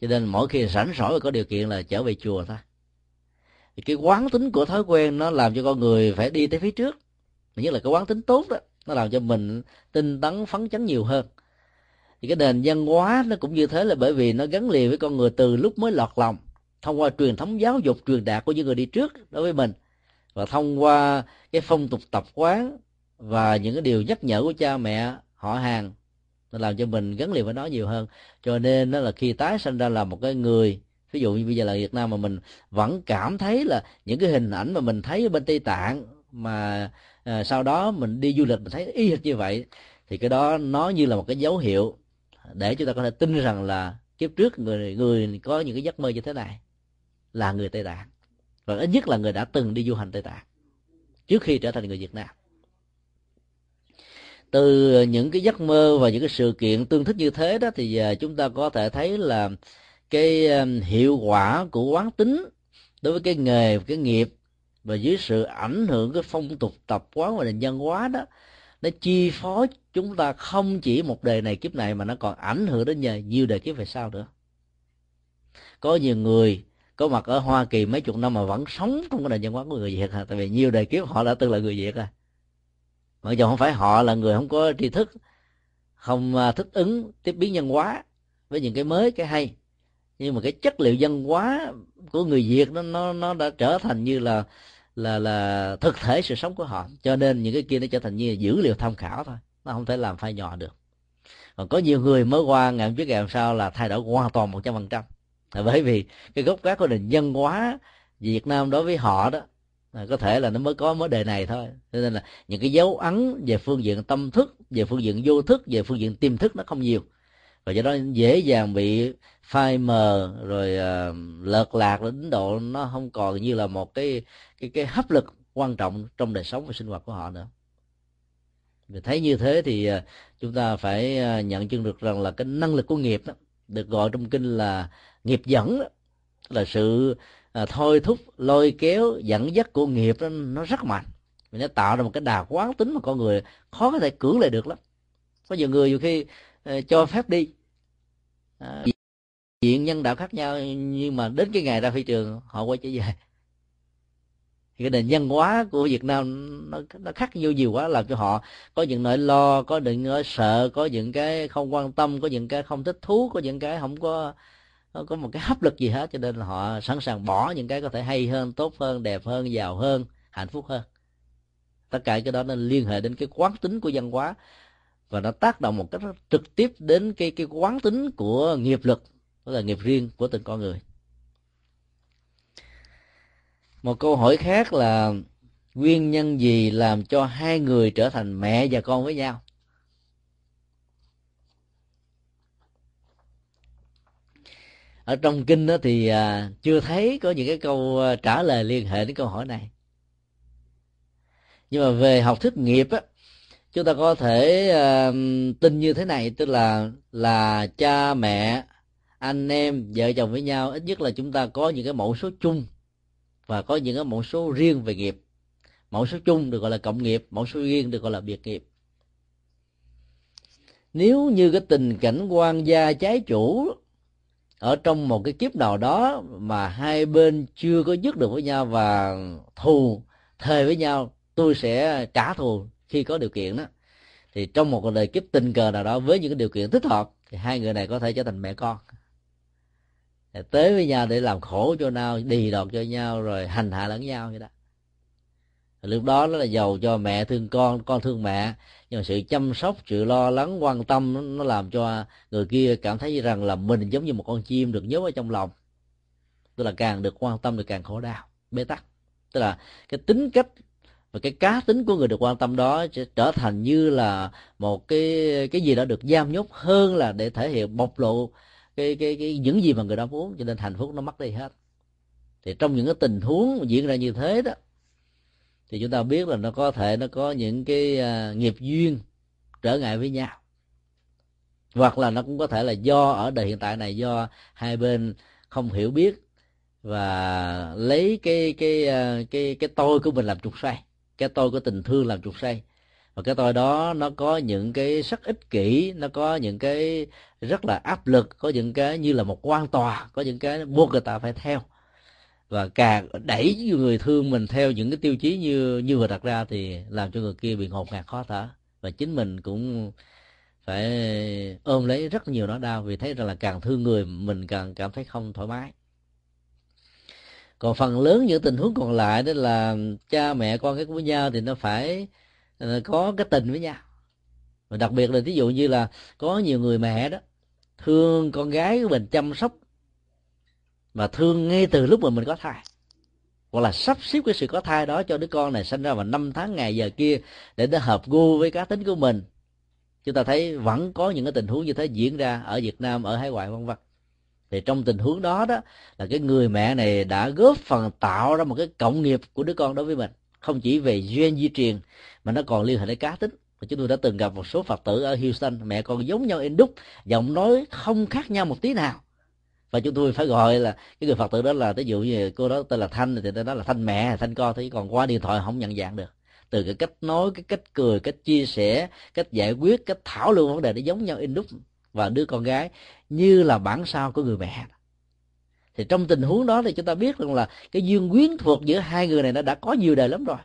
Cho nên mỗi khi rảnh rỗi và có điều kiện là trở về chùa thôi. Thì cái quán tính của thói quen nó làm cho con người phải đi tới phía trước. Nhất là cái quán tính tốt đó, nó làm cho mình tinh tấn, phấn chấn nhiều hơn. Thì cái nền văn hóa nó cũng như thế là bởi vì nó gắn liền với con người từ lúc mới lọt lòng, thông qua truyền thống giáo dục truyền đạt của những người đi trước đối với mình và thông qua cái phong tục tập quán và những cái điều nhắc nhở của cha mẹ họ hàng nó làm cho mình gắn liền với nó nhiều hơn. Cho nên đó là khi tái sinh ra là một cái người ví dụ như bây giờ là Việt Nam mà mình vẫn cảm thấy là những cái hình ảnh mà mình thấy ở bên Tây Tạng mà à, sau đó mình đi du lịch mình thấy y hệt như vậy thì cái đó nó như là một cái dấu hiệu để chúng ta có thể tin rằng là kiếp trước người người có những cái giấc mơ như thế này là người Tây Tạng và ít nhất là người đã từng đi du hành Tây Tạng trước khi trở thành người Việt Nam. Từ những cái giấc mơ và những cái sự kiện tương thích như thế đó thì à, chúng ta có thể thấy là cái à, hiệu quả của quán tính đối với cái nghề, cái nghiệp và dưới sự ảnh hưởng, cái phong tục tập quán và nền văn hóa đó, nó chi phối chúng ta không chỉ một đời này, kiếp này mà nó còn ảnh hưởng đến nhiều đời kiếp về sau nữa. Có nhiều người có mặt ở Hoa Kỳ mấy chục năm mà vẫn sống trong cái nền văn hóa của người Việt à. tại vì nhiều đời kiếp họ đã từng là người Việt à. Mặc dù không phải họ là người không có tri thức, không à, thích ứng, tiếp biến nhân hóa với những cái mới, cái hay. Nhưng mà cái chất liệu văn hóa của người Việt nó nó nó đã trở thành như là là là thực thể sự sống của họ. Cho nên những cái kia nó trở thành như dữ liệu tham khảo thôi. Nó không thể làm phai nhỏ được. Còn có nhiều người mới qua ngày hôm trước ngày hôm sau là thay đổi hoàn toàn một trăm phần trăm là bởi vì cái gốc gác của nền văn hóa Việt Nam đối với họ đó là có thể là nó mới có mới đề này thôi. Cho nên là những cái dấu ấn về phương diện tâm thức về phương diện vô thức về phương diện tiềm thức nó không nhiều. Và do đó dễ dàng bị phai mờ rồi uh, lợt lạc đến độ nó không còn như là một cái cái cái hấp lực quan trọng trong đời sống và sinh hoạt của họ nữa. Mình thấy như thế thì uh, chúng ta phải uh, nhận chân được rằng là cái năng lực của nghiệp đó, được gọi trong kinh là nghiệp dẫn là sự à, thôi thúc lôi kéo dẫn dắt của nghiệp đó, nó rất mạnh. Vì nó tạo ra một cái đà quán tính mà con người khó có thể cưỡng lại được lắm. Có nhiều người nhiều khi à, cho phép đi. À, diện nhân đạo khác nhau nhưng mà đến cái ngày ra phi trường họ quay trở về. Thì cái nền văn hóa của Việt Nam nó nó khác nhau nhiều quá làm cho họ có những nỗi lo có những nỗi sợ có những cái không quan tâm có những cái không thích thú có những cái không có không có một cái hấp lực gì hết, cho nên là họ sẵn sàng bỏ những cái có thể hay hơn, tốt hơn, đẹp hơn, giàu hơn, hạnh phúc hơn. Tất cả cái đó nó liên hệ đến cái quán tính của văn hóa, và nó tác động một cách trực tiếp đến cái cái quán tính của nghiệp lực đó là nghiệp riêng của từng con người. Một câu hỏi khác là, nguyên nhân gì làm cho hai người trở thành mẹ và con với nhau? Ở trong kinh đó thì à, chưa thấy có những cái câu à, trả lời liên hệ đến câu hỏi này. Nhưng mà về học thuyết nghiệp á chúng ta có thể uh, tin như thế này tức là là cha mẹ anh em vợ chồng với nhau ít nhất là chúng ta có những cái mẫu số chung và có những cái mẫu số riêng về nghiệp. Mẫu số chung được gọi là cộng nghiệp mẫu số riêng được gọi là biệt nghiệp. Nếu như cái tình cảnh quan gia trái chủ ở trong một cái kiếp nào đó mà hai bên chưa có dứt được với nhau và thù, thề với nhau, tôi sẽ trả thù khi có điều kiện đó. Thì trong một đời kiếp tình cờ nào đó với những cái điều kiện thích hợp, thì hai người này có thể trở thành mẹ con. Tới với nhau để làm khổ cho nhau, đì đọt cho nhau, rồi hành hạ lẫn nhau vậy đó. Lúc đó nó là giàu cho mẹ thương con con thương mẹ nhưng mà sự chăm sóc, sự lo lắng, quan tâm nó làm cho người kia cảm thấy rằng là mình giống như một con chim được nhốt ở trong lòng. Tức là càng được quan tâm thì càng khổ đau, bế tắc. Tức là cái tính cách và cái cá tính của người được quan tâm đó sẽ trở thành như là một cái cái gì đó được giam nhốt hơn là để thể hiện bộc lộ cái cái cái những gì mà người đó muốn, cho nên hạnh phúc nó mất đi hết. Thì trong những cái tình huống diễn ra như thế đó thì chúng ta biết là nó có thể nó có những cái à, nghiệp duyên trở ngại với nhau. Hoặc là nó cũng có thể là do ở đời hiện tại này do hai bên không hiểu biết và lấy cái cái cái cái, cái tôi của mình làm trục xoay cái tôi của tình thương làm trục xoay và cái tôi đó nó có những cái rất ích kỷ nó có những cái rất là áp lực có những cái như là một quan tòa có những cái buộc người ta phải theo và càng đẩy người thương mình theo những cái tiêu chí như như vừa đặt ra thì làm cho người kia bị ngột ngạt khó thở. Và chính mình cũng phải ôm lấy rất nhiều nỗi đau vì thấy rằng là càng thương người, mình càng cảm thấy không thoải mái. Còn phần lớn những tình huống còn lại đó là cha mẹ, con cái với nhau thì nó phải ờ, có cái tình với nhau. Và đặc biệt là ví dụ như là có nhiều người mẹ đó, thương con gái của mình chăm sóc mà thương ngay từ lúc mà mình có thai. Hoặc là sắp xếp cái sự có thai đó cho đứa con này sinh ra vào năm tháng ngày giờ kia để nó hợp gu với cá tính của mình. Chúng ta thấy vẫn có những cái tình huống như thế diễn ra ở Việt Nam, ở hải ngoại, vân vân. Thì trong tình huống đó đó là cái người mẹ này đã góp phần tạo ra một cái cộng nghiệp của đứa con đối với mình. Không chỉ về duyên di truyền, mà nó còn liên hệ đến cá tính. Và chúng tôi đã từng gặp một số phật tử ở Houston, mẹ con giống nhau in đúc, giọng nói không khác nhau một tí nào và chúng tôi phải gọi là, cái người phật tử đó là, ví dụ như cô đó tên là thanh, thì tên đó là thanh mẹ, thanh con, thì còn qua điện thoại không nhận dạng được. Từ cái cách nói, cái cách cười, cách chia sẻ, cách giải quyết, cách thảo luận vấn đề nó giống nhau in đúc và đứa con gái, như là bản sao của người mẹ. Thì trong tình huống đó thì chúng ta biết rằng là cái duyên quyến thuộc giữa hai người này nó đã có nhiều đời lắm rồi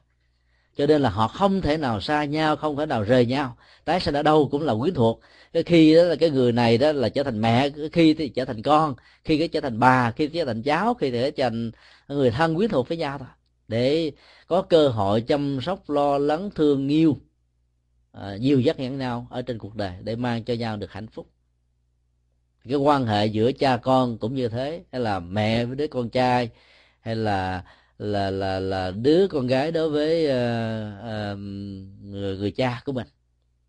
cho nên là họ không thể nào xa nhau không thể nào rời nhau. Tái sinh ở đâu cũng là quyến thuộc. Cái khi đó là cái người này đó là trở thành mẹ khi thì trở thành con khi cái trở thành bà khi trở thành cháu khi thì trở thành người thân quyến thuộc với nhau thôi. Để có cơ hội chăm sóc lo lắng thương yêu à, nhiều dắt lẫn nhau ở trên cuộc đời để mang cho nhau được hạnh phúc. Cái quan hệ giữa cha con cũng như thế hay là mẹ với đứa con trai hay là là là là đứa con gái đối với uh, uh, người, người cha của mình.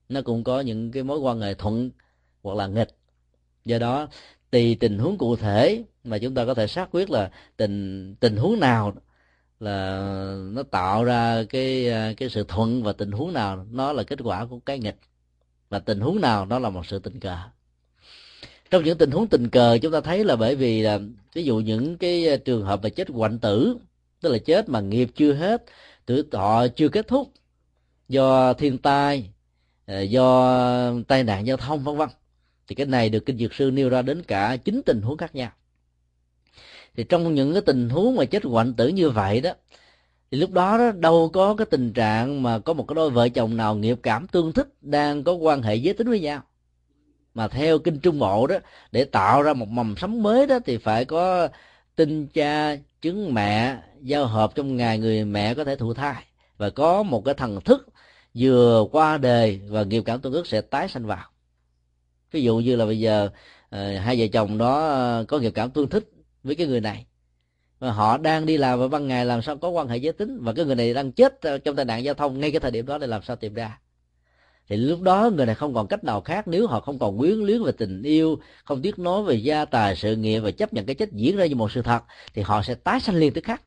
Nó cũng có những cái mối quan hệ thuận hoặc là nghịch. Do đó tùy tình huống cụ thể mà chúng ta có thể xác quyết là tình tình huống nào là nó tạo ra cái ờ, cái sự thuận và tình huống nào nó là kết quả của cái nghịch. Và tình huống nào nó là một sự tình cờ. Trong những tình huống tình cờ chúng ta thấy là bởi vì là ví dụ những cái trường hợp mà chết hoạn tử tức là chết mà nghiệp chưa hết tuổi thọ chưa kết thúc do thiên tai ờ, do tai nạn giao thông vân vân. Thì cái này được kinh dược sư nêu ra đến cả chín tình huống khác nhau. Thì trong những cái tình huống mà chết hoạn tử như vậy đó thì lúc đó, đó đâu có cái tình trạng mà có một cái đôi vợ chồng nào nghiệp cảm tương thích đang có quan hệ giới tính với nhau. Mà theo kinh trung bộ đó để tạo ra một mầm sống mới đó thì phải có tinh cha trứng mẹ, giao hợp trong ngày người mẹ có thể thụ thai. Và có một cái thần thức vừa qua đời và nghiệp cảm tương ức sẽ tái sanh vào. Ví dụ như là bây giờ ờ, hai vợ chồng đó ờ, có nghiệp cảm tương thích với cái người này. Và họ đang đi làm vào ban ngày, làm sao có quan hệ giới tính? Và cái người này đang chết ờ, trong tai nạn giao thông ngay cái thời điểm đó để làm sao tìm ra? Thì lúc đó người này không còn cách nào khác nếu họ không còn quyến luyến về tình yêu, không tiếc nói về gia tài, sự nghiệp và chấp nhận cái chết diễn ra như một sự thật, thì họ sẽ tái sanh liên tức khắc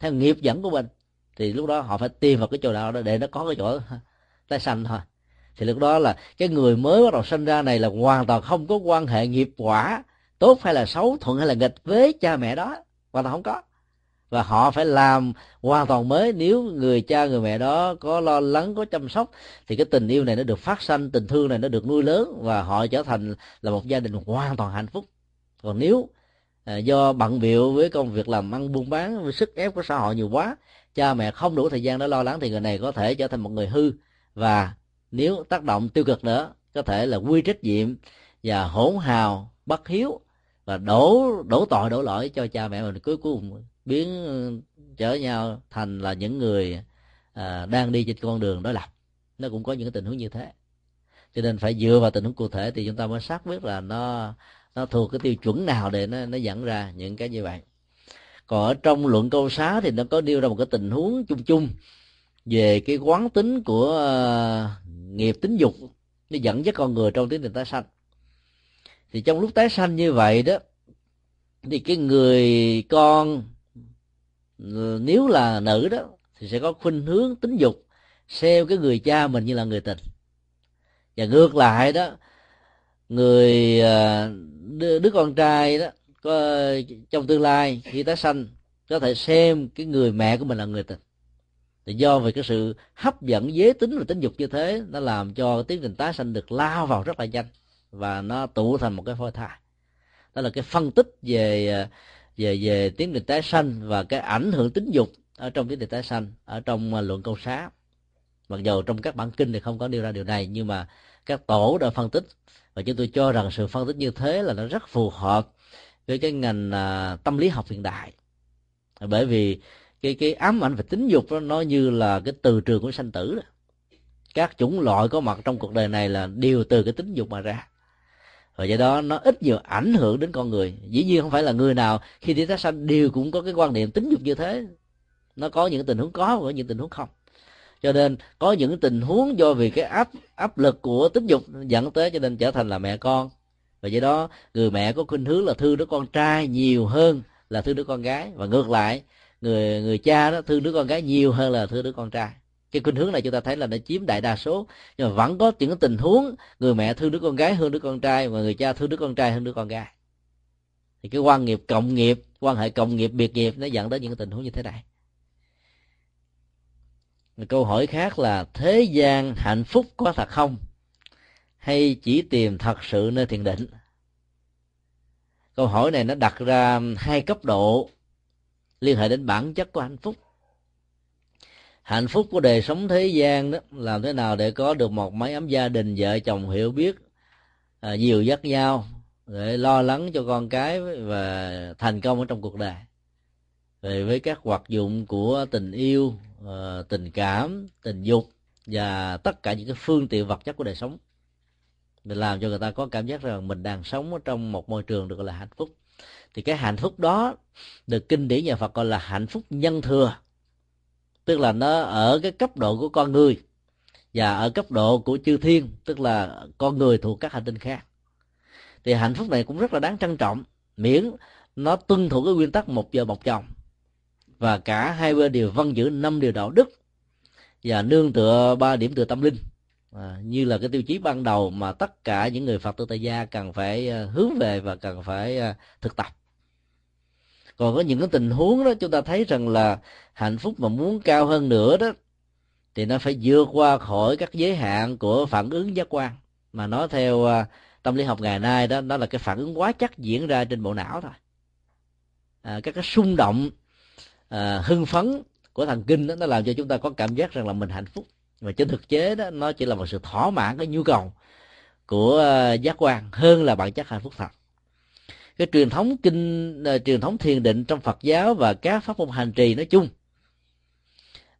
theo nghiệp dẫn của mình. Thì lúc đó họ phải tìm vào cái chỗ nào đó để nó có cái chỗ tái sanh thôi. Thì lúc đó là cái người mới bắt đầu sinh ra này là hoàn toàn không có quan hệ nghiệp quả, tốt hay là xấu, thuận hay là nghịch với cha mẹ đó, hoàn toàn không có và họ phải làm hoàn toàn mới nếu người cha người mẹ đó có lo lắng có chăm sóc. Thì cái tình yêu này nó được phát sanh tình thương này nó được nuôi lớn và họ trở thành là một gia đình hoàn toàn hạnh phúc. Còn nếu à, do bận biệu với công việc làm ăn buôn bán với sức ép của xã hội nhiều quá cha mẹ không đủ thời gian để lo lắng thì người này có thể trở thành một người hư. Và nếu tác động tiêu cực nữa có thể là quy trách nhiệm và hỗn hào bất hiếu và đổ đổ tội đổ lỗi cho cha mẹ mình. Cuối cùng biến ờ, trở nhau thành là những người à, đang đi trên con đường đối lập nó cũng có những tình huống như thế. Cho nên phải dựa vào tình huống cụ thể thì chúng ta mới xác biết là nó nó thuộc cái tiêu chuẩn nào để nó nó dẫn ra những cái như vậy. Còn ở trong luận câu xá thì nó có nêu ra một cái tình huống chung chung về cái quán tính của uh, nghiệp tính dục. Nó dẫn dắt con người trong tiến trình tái sanh. Thì trong lúc tái sanh như vậy đó thì cái người con nếu là nữ đó thì sẽ có khuynh hướng tính dục xem cái người cha mình như là người tình. Và ngược lại đó người à, đứa, con trai đó có trong tương lai khi tái sanh có thể xem cái người mẹ của mình là người tình. Thì do về cái sự hấp dẫn giới tính và tính dục như thế nó làm cho tiến trình tái sanh được lao vào rất là nhanh và nó tụ thành một cái phôi thai. Đó là cái phân tích về à, về về tiến trình tái sanh và cái ảnh hưởng tính dục ở trong tiến trình tái sanh ở trong à, luận câu xá mặc dù trong các bản kinh thì không có nêu ra điều này nhưng mà các tổ đã phân tích. Và chúng tôi cho rằng sự phân tích như thế là nó rất phù hợp với cái ngành à, tâm lý học hiện đại. Bởi vì cái cái ám ảnh về tính dục đó, nó như là cái từ trường của sanh tử. Đó. các chủng loại có mặt trong cuộc đời này là đều từ cái tính dục mà ra và do đó nó ít nhiều ảnh hưởng đến con người. Dĩ nhiên không phải là người nào khi đi tái sanh đều cũng có cái quan niệm tính dục như thế. Nó có những tình huống có và có những tình huống không. Cho nên có những tình huống do vì cái áp áp lực của tính dục dẫn tới cho nên trở thành là mẹ con. Và do đó, người mẹ có khuynh hướng là thương đứa con trai nhiều hơn là thương đứa con gái. Và ngược lại, người người cha đó thương đứa con gái nhiều hơn là thương đứa con trai cái khuynh hướng này chúng ta thấy là nó chiếm đại đa số. Nhưng mà vẫn có những tình huống, người mẹ thương đứa con gái hơn đứa con trai và người cha thương đứa con trai hơn đứa con gái. Thì cái quan nghiệp cộng nghiệp, quan hệ cộng nghiệp, biệt nghiệp nó dẫn đến những tình huống như thế này. Câu hỏi khác là, thế gian hạnh phúc có thật không? Hay chỉ tìm thật sự nơi thiền định? Câu hỏi này nó đặt ra hai cấp độ liên hệ đến bản chất của hạnh phúc hạnh phúc của đời sống thế gian đó làm thế nào để có được một mái ấm gia đình vợ chồng hiểu biết à, nhiều dắt nhau để lo lắng cho con cái và thành công ở trong cuộc đời. Về với các hoạt dụng của tình yêu à, tình cảm tình dục và tất cả những cái phương tiện vật chất của đời sống để làm cho người ta có cảm giác rằng mình đang sống ở trong một môi trường được gọi là hạnh phúc. Thì cái hạnh phúc đó được kinh điển nhà Phật gọi là hạnh phúc nhân thừa tức là nó ở cái cấp độ của con người và ở cấp độ của chư thiên tức là con người thuộc các hành tinh khác. Thì hạnh phúc này cũng rất là đáng trân trọng miễn nó tuân thủ cái nguyên tắc một giờ một chồng. Và cả hai bên đều văn giữ năm điều đạo đức và nương tựa ba điểm tựa tâm linh. À, như là cái tiêu chí ban đầu mà tất cả những người phật tử tại gia cần phải à, hướng về và cần phải à, thực tập còn có những cái tình huống đó chúng ta thấy rằng là hạnh phúc mà muốn cao hơn nữa đó thì nó phải vượt qua khỏi các giới hạn của phản ứng giác quan. Mà nói theo à, tâm lý học ngày nay đó đó là cái phản ứng quá chắc diễn ra trên bộ não thôi. À, các cái xung động à, hưng phấn của thần kinh đó nó làm cho chúng ta có cảm giác rằng là mình hạnh phúc. Mà trên thực chế đó nó chỉ là một sự thỏa mãn cái nhu cầu của à, giác quan hơn là bản chất hạnh phúc thật cái truyền thống kinh ờ, truyền thống thiền định trong Phật giáo và các pháp môn hành trì nói chung.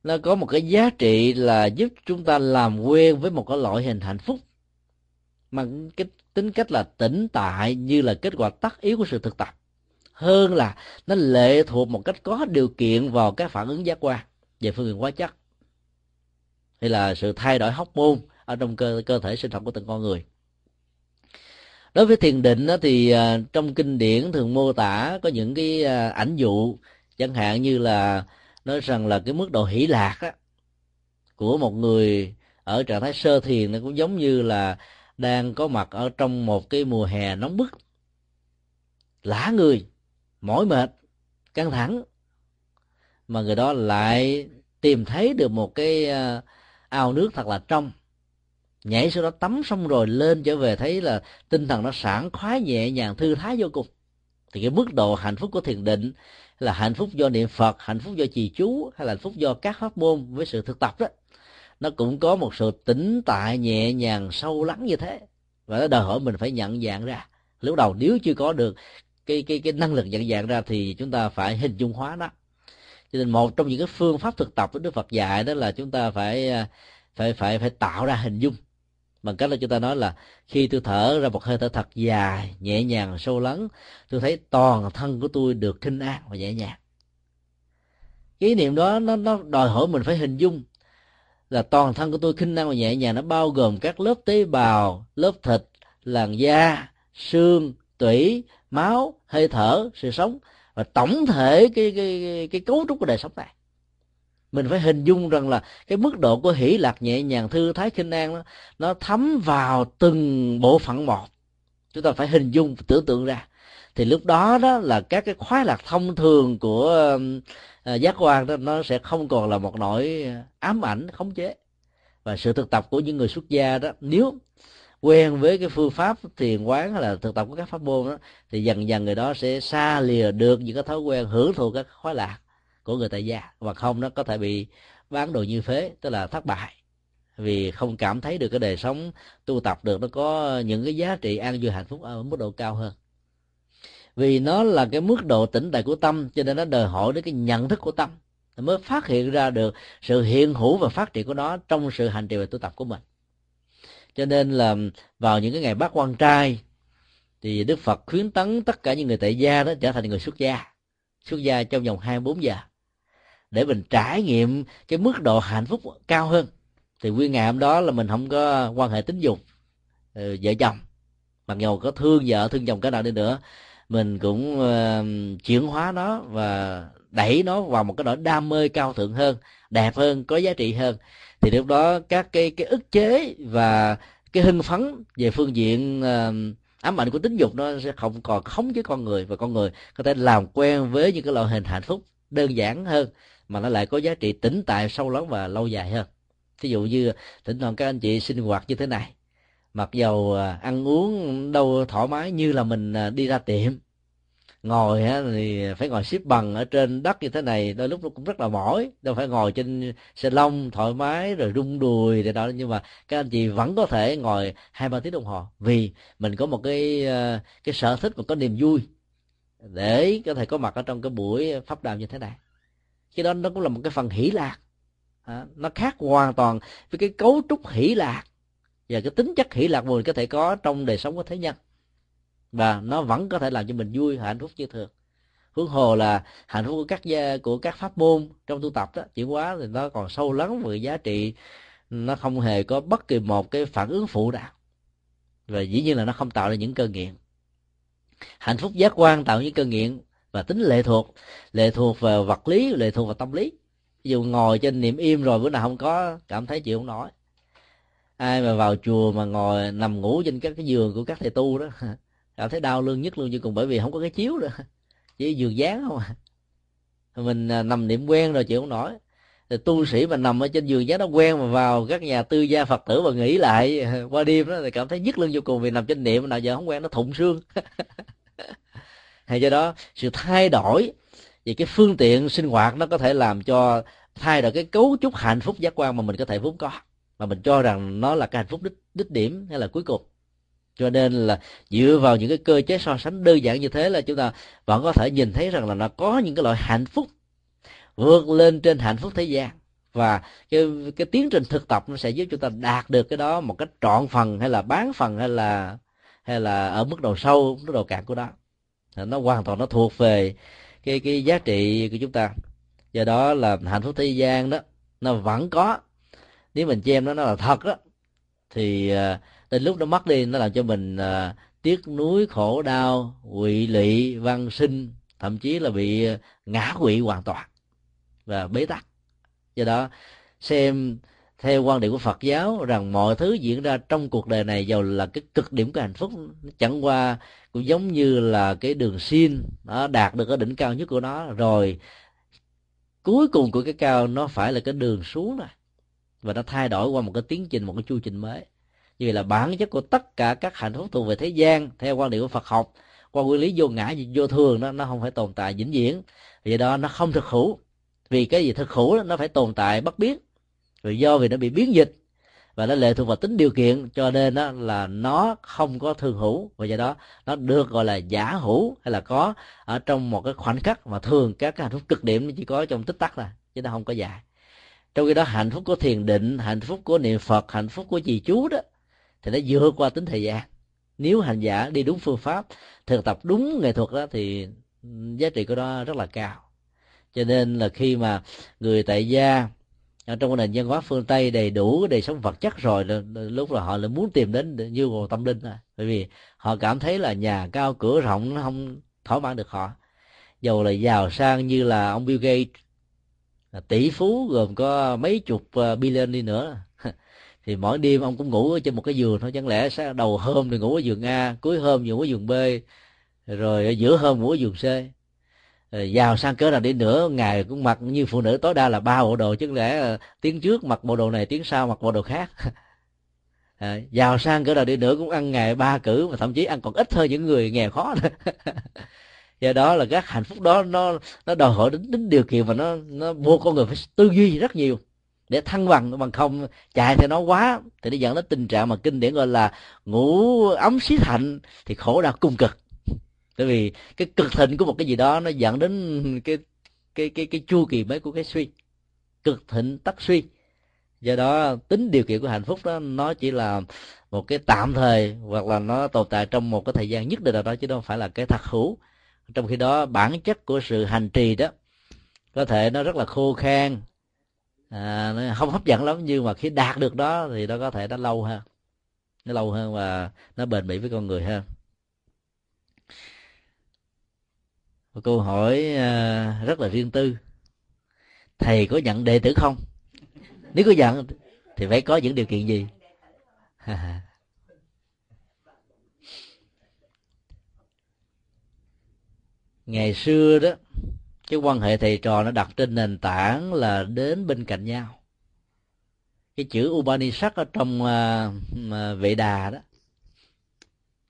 Nó có một cái giá trị là giúp chúng ta làm quen với một cái loại hình hạnh phúc. Mà cái tính cách là tĩnh tại như là kết quả tất yếu của sự thực tập. Hơn là nó lệ thuộc một cách có điều kiện vào các phản ứng giác quan về phương diện hóa chất. Hay là sự thay đổi hóc môn ở trong cơ cơ thể sinh học của từng con người đối với thiền định đó thì à, trong kinh điển thường mô tả có những cái à, ảnh dụ chẳng hạn như là nói rằng là cái mức độ hỷ lạc á, của một người ở trạng thái sơ thiền nó cũng giống như là đang có mặt ở trong một cái mùa hè nóng bức. Lã người mỏi mệt căng thẳng. Mà người đó lại tìm thấy được một cái à, ao nước thật là trong nhảy sau đó tắm xong rồi lên trở về thấy là tinh thần nó sảng khoái nhẹ nhàng, thư thái vô cùng. Thì cái mức độ hạnh phúc của thiền định là hạnh phúc do niệm phật, hạnh phúc do trì chú, hay là hạnh phúc do các pháp môn với sự thực tập đó. Nó cũng có một sự tĩnh tại nhẹ nhàng, sâu lắng như thế. Và nó đòi hỏi mình phải nhận dạng ra. Lúc đầu nếu chưa có được cái cái cái năng lực nhận dạng ra thì chúng ta phải hình dung hóa nó. Cho nên một trong những cái phương pháp thực tập của đức phật dạy đó là chúng ta phải à, phải phải phải tạo ra hình dung bằng cách là chúng ta nói là khi tôi thở ra một hơi thở thật dài nhẹ nhàng sâu lắng tôi thấy toàn thân của tôi được khinh an và nhẹ nhàng. Cái niệm đó nó nó đòi hỏi mình phải hình dung là toàn thân của tôi khinh năng và nhẹ nhàng. Nó bao gồm các lớp tế bào lớp thịt làn da xương tủy máu hơi thở sự sống và tổng thể cái cái cái, cái cấu trúc của đời sống này mình phải hình dung rằng là cái mức độ của hỷ lạc nhẹ nhàng thư thái kinh an nó, nó thấm vào từng bộ phận một. Chúng ta phải hình dung tưởng tượng ra. Thì lúc đó đó là các cái khoái lạc thông thường của uh, giác quan đó nó sẽ không còn là một nỗi ám ảnh khống chế. Và sự thực tập của những người xuất gia đó nếu quen với cái phương pháp thiền quán hay là thực tập của các pháp môn đó thì dần dần người đó sẽ xa lìa được những cái thói quen hưởng thụ các khoái lạc của người tại gia. Và không, nó có thể bị bán đồ như phế, tức là thất bại. Vì không cảm thấy được cái đời sống tu tập được, nó có những cái giá trị an vui hạnh phúc ở mức độ cao hơn. Vì nó là cái mức độ tỉnh tại của tâm, cho nên nó đòi hỏi đến cái nhận thức của tâm mới phát hiện ra được sự hiện hữu và phát triển của nó trong sự hành trì và tu tập của mình. Cho nên là vào những cái ngày bát quan trai, thì đức phật khuyến tấn tất cả những người tại gia đó trở thành người xuất gia. Xuất gia trong vòng 24 giờ để mình trải nghiệm cái mức độ hạnh phúc cao hơn. Thì nguyên ngày hôm đó là mình không có quan hệ tính dục ừ, vợ chồng. Mặc dù có thương vợ thương chồng cái nào đi nữa mình cũng uh, chuyển hóa nó và đẩy nó vào một cái nỗi đam mê cao thượng hơn đẹp hơn có giá trị hơn. Thì lúc đó các cái cái ức chế và cái hưng phấn về phương diện uh, ám ảnh của tính dục nó sẽ không còn khống với con người và con người có thể làm quen với những cái loại hình hạnh phúc đơn giản hơn mà nó lại có giá trị tĩnh tại sâu lắng và lâu dài hơn. Ví dụ như, thỉnh thoảng các anh chị sinh hoạt như thế này, mặc dầu à, ăn uống đâu thoải mái như là mình à, đi ra tiệm, ngồi thì phải ngồi xếp bằng ở trên đất như thế này, đôi lúc nó cũng rất là mỏi, đâu phải ngồi trên xe lông thoải mái rồi rung đùi rồi đó nhưng mà các anh chị vẫn có thể ngồi hai ba tiếng đồng hồ, vì mình có một cái à, cái sở thích và có niềm vui để có thể có mặt ở trong cái buổi pháp đàm như thế này cái đó nó cũng là một cái phần hỷ lạc. À, nó khác hoàn toàn với cái cấu trúc hỷ lạc và cái tính chất hỷ lạc mình có thể có trong đời sống của thế nhân. Và nó vẫn có thể làm cho mình vui hạnh phúc như thường. Huống hồ là hạnh phúc của các gia của các pháp môn trong tu tập đó chuyển hóa thì nó còn sâu lắng về giá trị nó không hề có bất kỳ một cái phản ứng phụ nào và dĩ nhiên là nó không tạo ra những cơn nghiện. Hạnh phúc giác quan tạo những cơn nghiện và tính lệ thuộc lệ thuộc vào vật lý, lệ thuộc vào tâm lý. Ví dụ ngồi trên niệm im rồi bữa nào không có, cảm thấy chịu không nổi. Ai mà vào chùa mà ngồi nằm ngủ trên các cái giường của các thầy tu đó, cảm thấy đau lưng nhất luôn chứ cùng bởi vì không có cái chiếu nữa, chỉ giường dáng không à. Mình à, nằm niệm quen rồi chịu không nổi. Thì tu sĩ mà nằm ở trên giường giá nó quen mà vào các nhà tư gia phật tử mà nghỉ lại qua đêm đó thì cảm thấy nhức lưng vô cùng vì nằm trên niệm nào giờ không quen nó thụng xương hay do đó, sự thay đổi về cái phương tiện sinh hoạt nó có thể làm cho thay đổi cái cấu trúc hạnh phúc giác quan mà mình có thể vốn có. Mà mình cho rằng nó là cái hạnh phúc đích đích điểm hay là cuối cùng. Cho nên là dựa vào những cái cơ chế so sánh đơn giản như thế là chúng ta vẫn có thể nhìn thấy rằng là nó có những cái loại hạnh phúc vượt lên trên hạnh phúc thế gian. Và cái cái tiến trình thực tập nó sẽ giúp chúng ta đạt được cái đó một cách trọn phần hay là bán phần hay là hay là ở mức độ sâu, mức độ cạn của đó nó hoàn toàn nó thuộc về cái cái giá trị của chúng ta. Do đó là hạnh phúc thế gian đó nó vẫn có. Nếu mình xem nó nó là thật đó thì à, đến lúc nó mất đi nó làm cho mình uh, tiếc nuối khổ đau quỵ lụy văn sinh thậm chí là bị à, ngã quỵ hoàn toàn và bế tắc. Do đó xem theo quan điểm của Phật giáo, rằng mọi thứ diễn ra trong cuộc đời này giàu là cái cực điểm của hạnh phúc. Chẳng qua cũng giống như là cái đường xin, nó đạt được cái đỉnh cao nhất của nó, rồi cuối cùng của cái cao nó phải là cái đường xuống này. Và nó thay đổi qua một cái tiến trình, một cái chu trình mới. Như vậy là bản chất của tất cả các hạnh phúc thuộc về thế gian, theo quan điểm của Phật học, qua nguyên lý vô ngã, vô thường nó nó không phải tồn tại vĩnh viễn. Vì đó nó không thực hữu. Vì cái gì thực hữu nó phải tồn tại bất biến vì do vì nó bị biến dịch và nó lệ thuộc vào tính điều kiện, cho nên đó là nó không có thường hữu. Và do đó, nó được gọi là giả hữu hay là có ở trong một cái khoảnh khắc mà thường các cái hạnh phúc cực điểm nó chỉ có trong tích tắc là chứ nó không có dài. Trong khi đó, hạnh phúc của thiền định, hạnh phúc của niệm phật, hạnh phúc của trì chú đó, thì nó vượt qua tính thời gian. Nếu hành giả đi đúng phương pháp, thực tập đúng nghệ thuật đó thì giá trị của nó rất là cao. Cho nên là khi mà người tại gia ở trong nền văn hóa phương tây đầy đủ đời sống vật chất rồi lúc là họ lại muốn tìm đến như nguồn tâm linh à bởi vì họ cảm thấy là nhà cao cửa rộng, nó không thỏa mãn được họ. Dầu là giàu sang như là ông Bill Gates tỷ phú gồm có mấy chục ờ, billion đi nữa. Thì mỗi đêm ông cũng ngủ trên một cái giường thôi, chẳng lẽ sáng đầu hôm thì ngủ ở giường A, cuối hôm ngủ ở giường B, rồi giữa hôm ngủ ở giường C? Ờ, giàu sang cỡ nào đi nữa ngày cũng mặc như phụ nữ tối đa là ba bộ đồ chứ lẽ ờ, tiếng trước mặc bộ đồ này tiếng sau mặc bộ đồ khác? Ờ, à, giàu sang cỡ nào đi nữa cũng ăn ngày ba cử mà thậm chí ăn còn ít hơn những người nghèo khó nữa. Do đó là các hạnh phúc đó nó nó đòi hỏi đến, đến điều kiện mà nó nó buộc con người phải tư duy rất nhiều để thăng bằng. Bằng không chạy theo nó quá thì nó dẫn đến tình trạng mà kinh điển gọi là ngủ ấm xí thạnh thì khổ đau cùng cực tại vì cái cực thịnh của một cái gì đó nó dẫn đến cái cái cái cái chu kỳ mới của cái suy. Cực thịnh tắc suy. Do đó tính điều kiện của hạnh phúc đó nó chỉ là một cái tạm thời hoặc là nó tồn tại trong một cái thời gian nhất định nào đó chứ đâu phải là cái thật hữu. Trong khi đó bản chất của sự hành trì đó có thể nó rất là khô khan à, nó không hấp dẫn lắm nhưng mà khi đạt được đó thì nó có thể nó lâu hơn nó lâu hơn và nó bền bỉ với con người hơn. Một câu hỏi à, rất là riêng tư. Thầy có nhận đệ tử không? Nếu có nhận thì phải có những điều kiện gì? Ngày xưa đó cái quan hệ thầy trò nó đặt trên nền tảng là đến bên cạnh nhau. Cái chữ Upanishad ở trong uh, vệ đà đó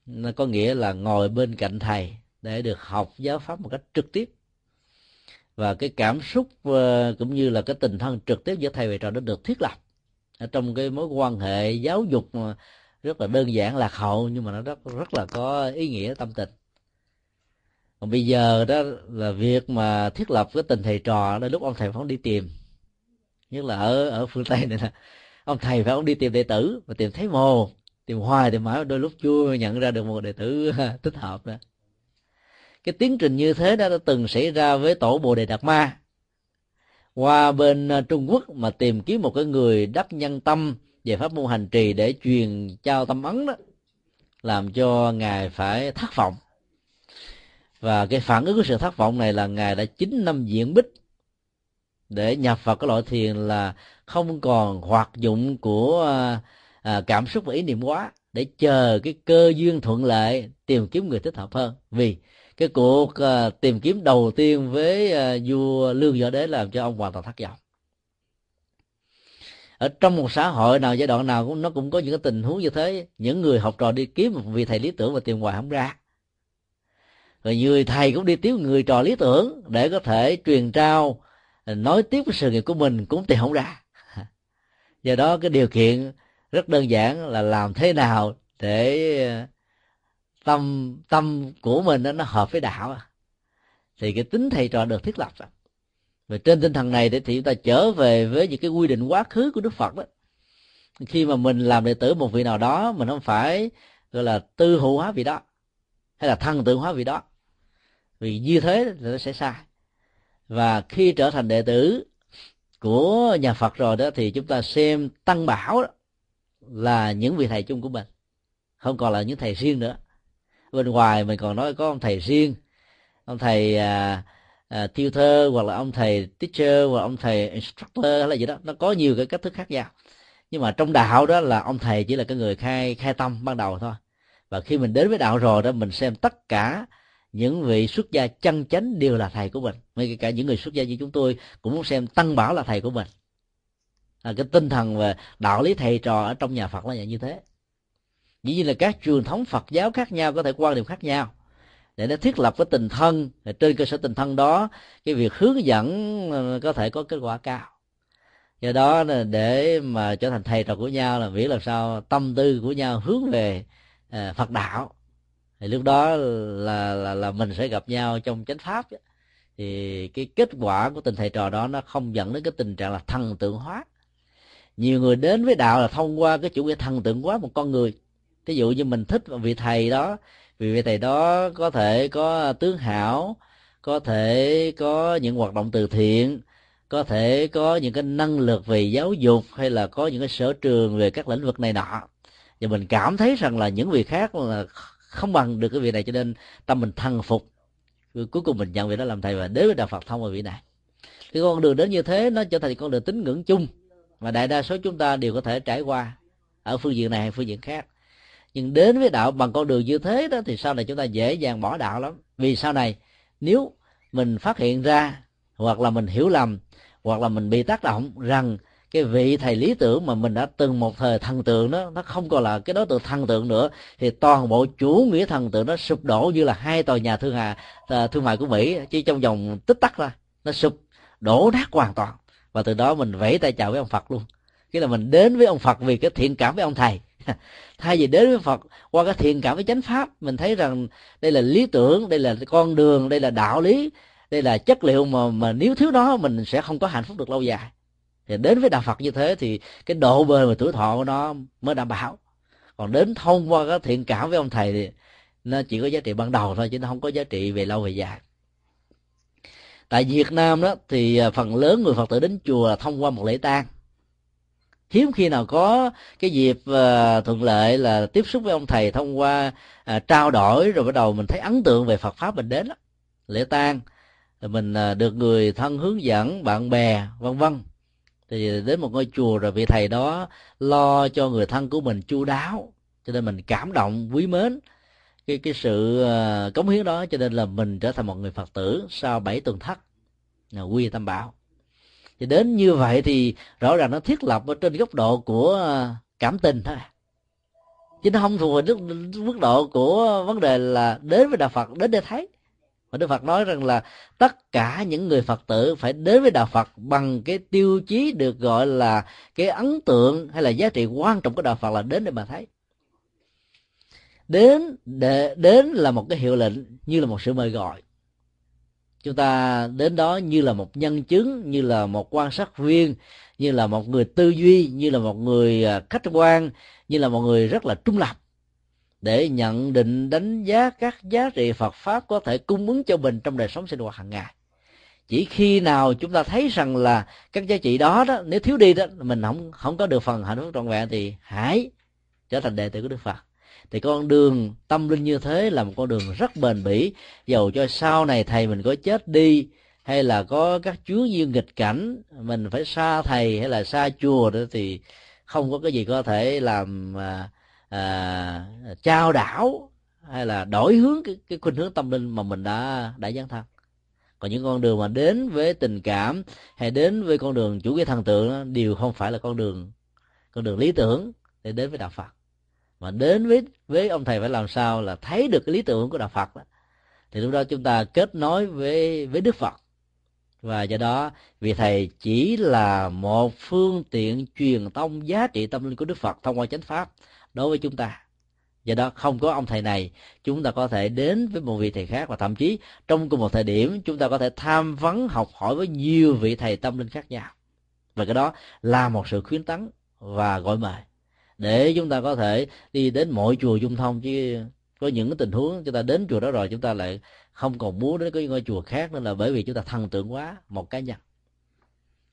nó có nghĩa là ngồi bên cạnh thầy để được học giáo pháp một cách trực tiếp. Và cái cảm xúc ờ, cũng như là cái tình thân trực tiếp giữa thầy và trò đã được thiết lập ở trong cái mối quan hệ giáo dục rất là đơn giản, lạc hậu, nhưng mà nó rất rất là có ý nghĩa tâm tình. Còn bây giờ đó là việc mà thiết lập cái tình thầy trò đó, lúc ông thầy phóng đi tìm. Nhất là ở ở phương tây này là ông thầy phải ông đi tìm đệ tử và tìm thấy mồ tìm hoài thì mãi, đôi lúc chưa nhận ra được một đệ tử thích hợp đó cái tiến trình như thế đó đã từng xảy ra với tổ bồ đề đạt ma. Qua bên à, trung quốc mà tìm kiếm một cái người đắc nhân tâm về pháp môn hành trì để truyền trao tâm ấn đó làm cho ngài phải thất vọng. Và cái phản ứng của sự thất vọng này là ngài đã chín năm diễn bích để nhập vào cái loại thiền là không còn hoạt dụng của à, à cảm xúc và ý niệm quá để chờ cái cơ duyên thuận lợi tìm kiếm người thích hợp hơn. Vì cái cuộc uh, tìm kiếm đầu tiên với uh, vua lương võ đế làm cho ông hoàn toàn thất vọng. Ở trong một xã hội nào giai đoạn nào cũng nó cũng có những cái tình huống như thế. Những người học trò đi kiếm một vị thầy lý tưởng và tìm hoài không ra. Rồi người thầy cũng đi tiếp người trò lý tưởng để có thể truyền trao ờ, nói tiếp cái sự nghiệp của mình cũng tìm không ra. Do đó cái điều kiện rất đơn giản là làm thế nào để tâm tâm của mình nó hợp với đạo à. thì cái tính thầy trò được thiết lập rồi. và trên tinh thần này thì chúng ta trở về với những cái quy định quá khứ của đức phật đó. Khi mà mình làm đệ tử một vị nào đó, mình không phải, gọi là, tư hữu hóa vị đó, hay là thân tự hóa vị đó. Vì như thế thì nó sẽ sai. Và khi trở thành đệ tử của nhà Phật rồi đó, thì chúng ta xem tăng bảo đó là những vị thầy chung của mình. Không còn là những thầy riêng nữa bên ngoài mình còn nói có ông thầy riêng ông thầy à, à, tutor hoặc là ông thầy teacher hoặc là ông thầy instructor hay là gì đó. Nó có nhiều cái cách thức khác nhau. Nhưng mà trong đạo đó là ông thầy chỉ là cái người khai khai tâm ban đầu thôi. Và khi mình đến với đạo rồi đó mình xem tất cả những vị xuất gia chân chánh đều là thầy của mình. Ngay cả những người xuất gia như chúng tôi cũng muốn xem tăng bảo là thầy của mình. À, cái tinh thần về đạo lý thầy trò ở trong nhà phật là như thế dĩ nhiên là các truyền thống phật giáo khác nhau, có thể quan điểm khác nhau. Để nó thiết lập cái tình thân trên cơ sở tình thân đó, cái việc hướng dẫn ờ, có thể có kết quả cao. Do đó để mà trở thành thầy trò của nhau là miễn làm sao tâm tư của nhau hướng về ờ, phật đạo. Thì lúc đó là là là mình sẽ gặp nhau trong chánh pháp thì cái kết quả của tình thầy trò đó nó không dẫn đến cái tình trạng là thần tượng hóa. Nhiều người đến với đạo là thông qua cái chủ nghĩa thần tượng hóa một con người thí dụ như mình thích vị thầy đó, vì vị thầy đó có thể có tướng hảo, có thể có những hoạt động từ thiện, có thể có những cái năng lực về giáo dục hay là có những cái sở trường về các lĩnh vực này nọ. Và mình cảm thấy rằng là những vị khác là không bằng được cái vị này cho nên tâm mình thăng phục. Cuối cùng mình nhận vị đó làm thầy và đến với đạo phật thông qua vị này. Cái con đường đến như thế nó trở thành con đường tín ngưỡng chung mà đại đa số chúng ta đều có thể trải qua ở phương diện này hay phương diện khác nhưng đến với đạo bằng con đường như thế đó thì sau này chúng ta dễ dàng bỏ đạo lắm. Vì sau này, nếu mình phát hiện ra, hoặc là mình hiểu lầm, hoặc là mình bị tác động rằng cái vị thầy lý tưởng mà mình đã từng một thời thần tượng đó, nó không còn là cái đối tượng thần tượng nữa, thì toàn bộ chủ nghĩa thần tượng nó sụp đổ như là hai tòa nhà thương hà à, thương mại của mỹ, chỉ trong vòng tích tắc ra nó sụp, đổ nát hoàn toàn. Và từ đó mình vẫy tay chào với ông phật luôn. Cái là mình đến với ông phật vì cái thiện cảm với ông thầy. thay vì đến với phật, qua cái thiện cảm với chánh pháp, mình thấy rằng đây là lý tưởng, đây là con đường, đây là đạo lý, đây là chất liệu mà mà nếu thiếu nó mình sẽ không có hạnh phúc được lâu dài. Thì đến với đạo phật như thế thì cái độ bền và tuổi thọ của nó mới đảm bảo. Còn đến thông qua cái thiện cảm với ông thầy thì nó chỉ có giá trị ban đầu thôi, chứ nó không có giá trị về lâu về dài. Tại việt nam đó thì à, phần lớn người phật tử đến chùa là thông qua một lễ tang hiếm khi nào có cái dịp uh, thuận lợi là tiếp xúc với ông thầy thông qua uh, trao đổi rồi bắt đầu mình thấy ấn tượng về Phật pháp mình đến đó. lễ tang mình uh, được người thân hướng dẫn bạn bè vân vân. Thì đến một ngôi chùa rồi vị thầy đó lo cho người thân của mình chu đáo cho nên mình cảm động quý mến cái cái sự uh, cống hiến đó cho nên là mình trở thành một người phật tử sau bảy tuần thất. Là quy tâm bảo thì đến như vậy thì rõ ràng nó thiết lập ở trên góc độ của à, cảm tình thôi. Chứ nó không thuộc về mức độ của vấn đề là đến với đạo phật, đến để thấy. Và đức phật nói rằng là tất cả những người phật tử phải đến với đạo phật bằng cái tiêu chí được gọi là cái ấn tượng hay là giá trị quan trọng của đạo phật là đến để mà thấy. Đến để, đến là một cái hiệu lệnh như là một sự mời gọi chúng ta đến đó như là một nhân chứng, như là một quan sát viên, như là một người tư duy, như là một người à, khách quan, như là một người rất là trung lập để nhận định, đánh giá các giá trị Phật pháp có thể cung ứng cho mình trong đời sống sinh hoạt hàng ngày. Chỉ khi nào chúng ta thấy rằng là các giá trị đó đó, nếu thiếu đi đó, mình không không có được phần hạnh phúc trọn vẹn thì hãy trở thành đệ tử của Đức Phật thì con đường tâm linh như thế là một con đường rất bền bỉ. Dầu cho sau này thầy mình có chết đi hay là có các chuyến duyên nghịch cảnh mình phải xa thầy hay là xa chùa đó thì không có cái gì có thể làm à, à, trao đảo hay là đổi hướng cái, cái khuynh hướng tâm linh mà mình đã đã dấn thân. Còn những con đường mà đến với tình cảm hay đến với con đường chủ nghĩa thần tượng đó, đều không phải là con đường con đường lý tưởng để đến với đạo phật mà đến với với ông thầy phải làm sao là thấy được cái lý tưởng của đạo phật đó. thì lúc đó chúng ta kết nối với với đức phật. Và do đó, vị thầy chỉ là một phương tiện truyền tông giá trị tâm linh của đức phật thông qua chánh pháp đối với chúng ta. Do đó không có ông thầy này, chúng ta có thể đến với một vị thầy khác và thậm chí trong cùng một thời điểm chúng ta có thể tham vấn, học hỏi với nhiều vị thầy tâm linh khác nhau. Và cái đó là một sự khuyến tấn và gọi mời để chúng ta có thể đi đến mọi chùa dung thông chứ có những cái tình huống chúng ta đến chùa đó rồi chúng ta lại không còn muốn đến cái ngôi chùa khác nữa là bởi vì chúng ta thần tượng quá một cá nhân.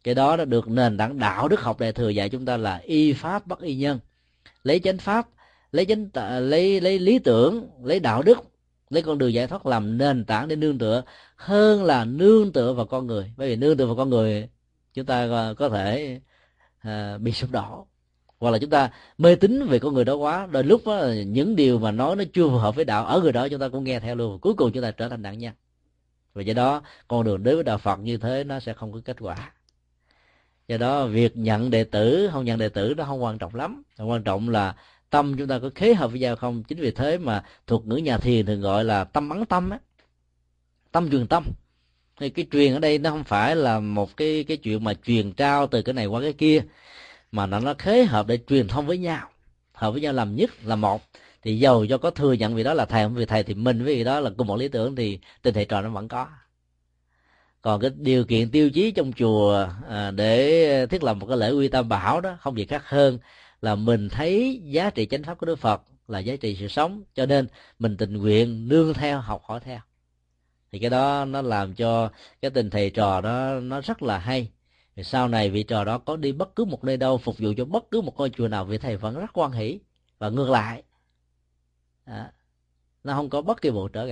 Cái đó đã được nền tảng đạo đức học đại thừa dạy chúng ta là y pháp bất y nhân. Lấy chánh pháp lấy chánh lấy lấy lý tưởng lấy đạo đức lấy con đường giải thoát làm nền tảng để nương tựa hơn là nương tựa vào con người. Bởi vì nương tựa vào con người chúng ta à, có thể à, bị sụp đổ hoặc là chúng ta mê tín về con người đó quá đôi lúc đó, những điều mà nói nó chưa phù hợp với đạo ở người đó chúng ta cũng nghe theo luôn. Cuối cùng chúng ta trở thành nạn nhân. Và do đó con đường đến với đạo phật như thế nó sẽ không có kết quả. Do đó việc nhận đệ tử không nhận đệ tử nó không quan trọng lắm. Quan trọng là tâm chúng ta có khế hợp với nhau không? Chính vì thế mà thuộc ngữ nhà thiền thường gọi là tâm bắn tâm á. Tâm truyền tâm. Thì cái truyền ở đây nó không phải là một cái cái chuyện mà truyền trao từ cái này qua cái kia mà nó nó khế hợp để truyền thông với nhau. Hợp với nhau làm nhất là một. Thì giàu cho có thừa nhận vì đó là thầy không vì thầy thì mình với vì đó là cùng một lý tưởng thì tình thầy trò nó vẫn có. Còn cái điều kiện tiêu chí trong chùa à, để thiết lập một cái lễ uy tam bảo đó không gì khác hơn là mình thấy giá trị chánh pháp của đức phật là giá trị sự sống. Cho nên mình tình nguyện nương theo học hỏi theo. Thì cái đó nó làm cho cái tình thầy trò đó nó rất là hay thì sau này vị trò đó có đi bất cứ một nơi đâu phục vụ cho bất cứ một ngôi chùa nào vị thầy vẫn rất quan hỷ và ngược lại đó. nó không có bất kỳ bộ trở ngại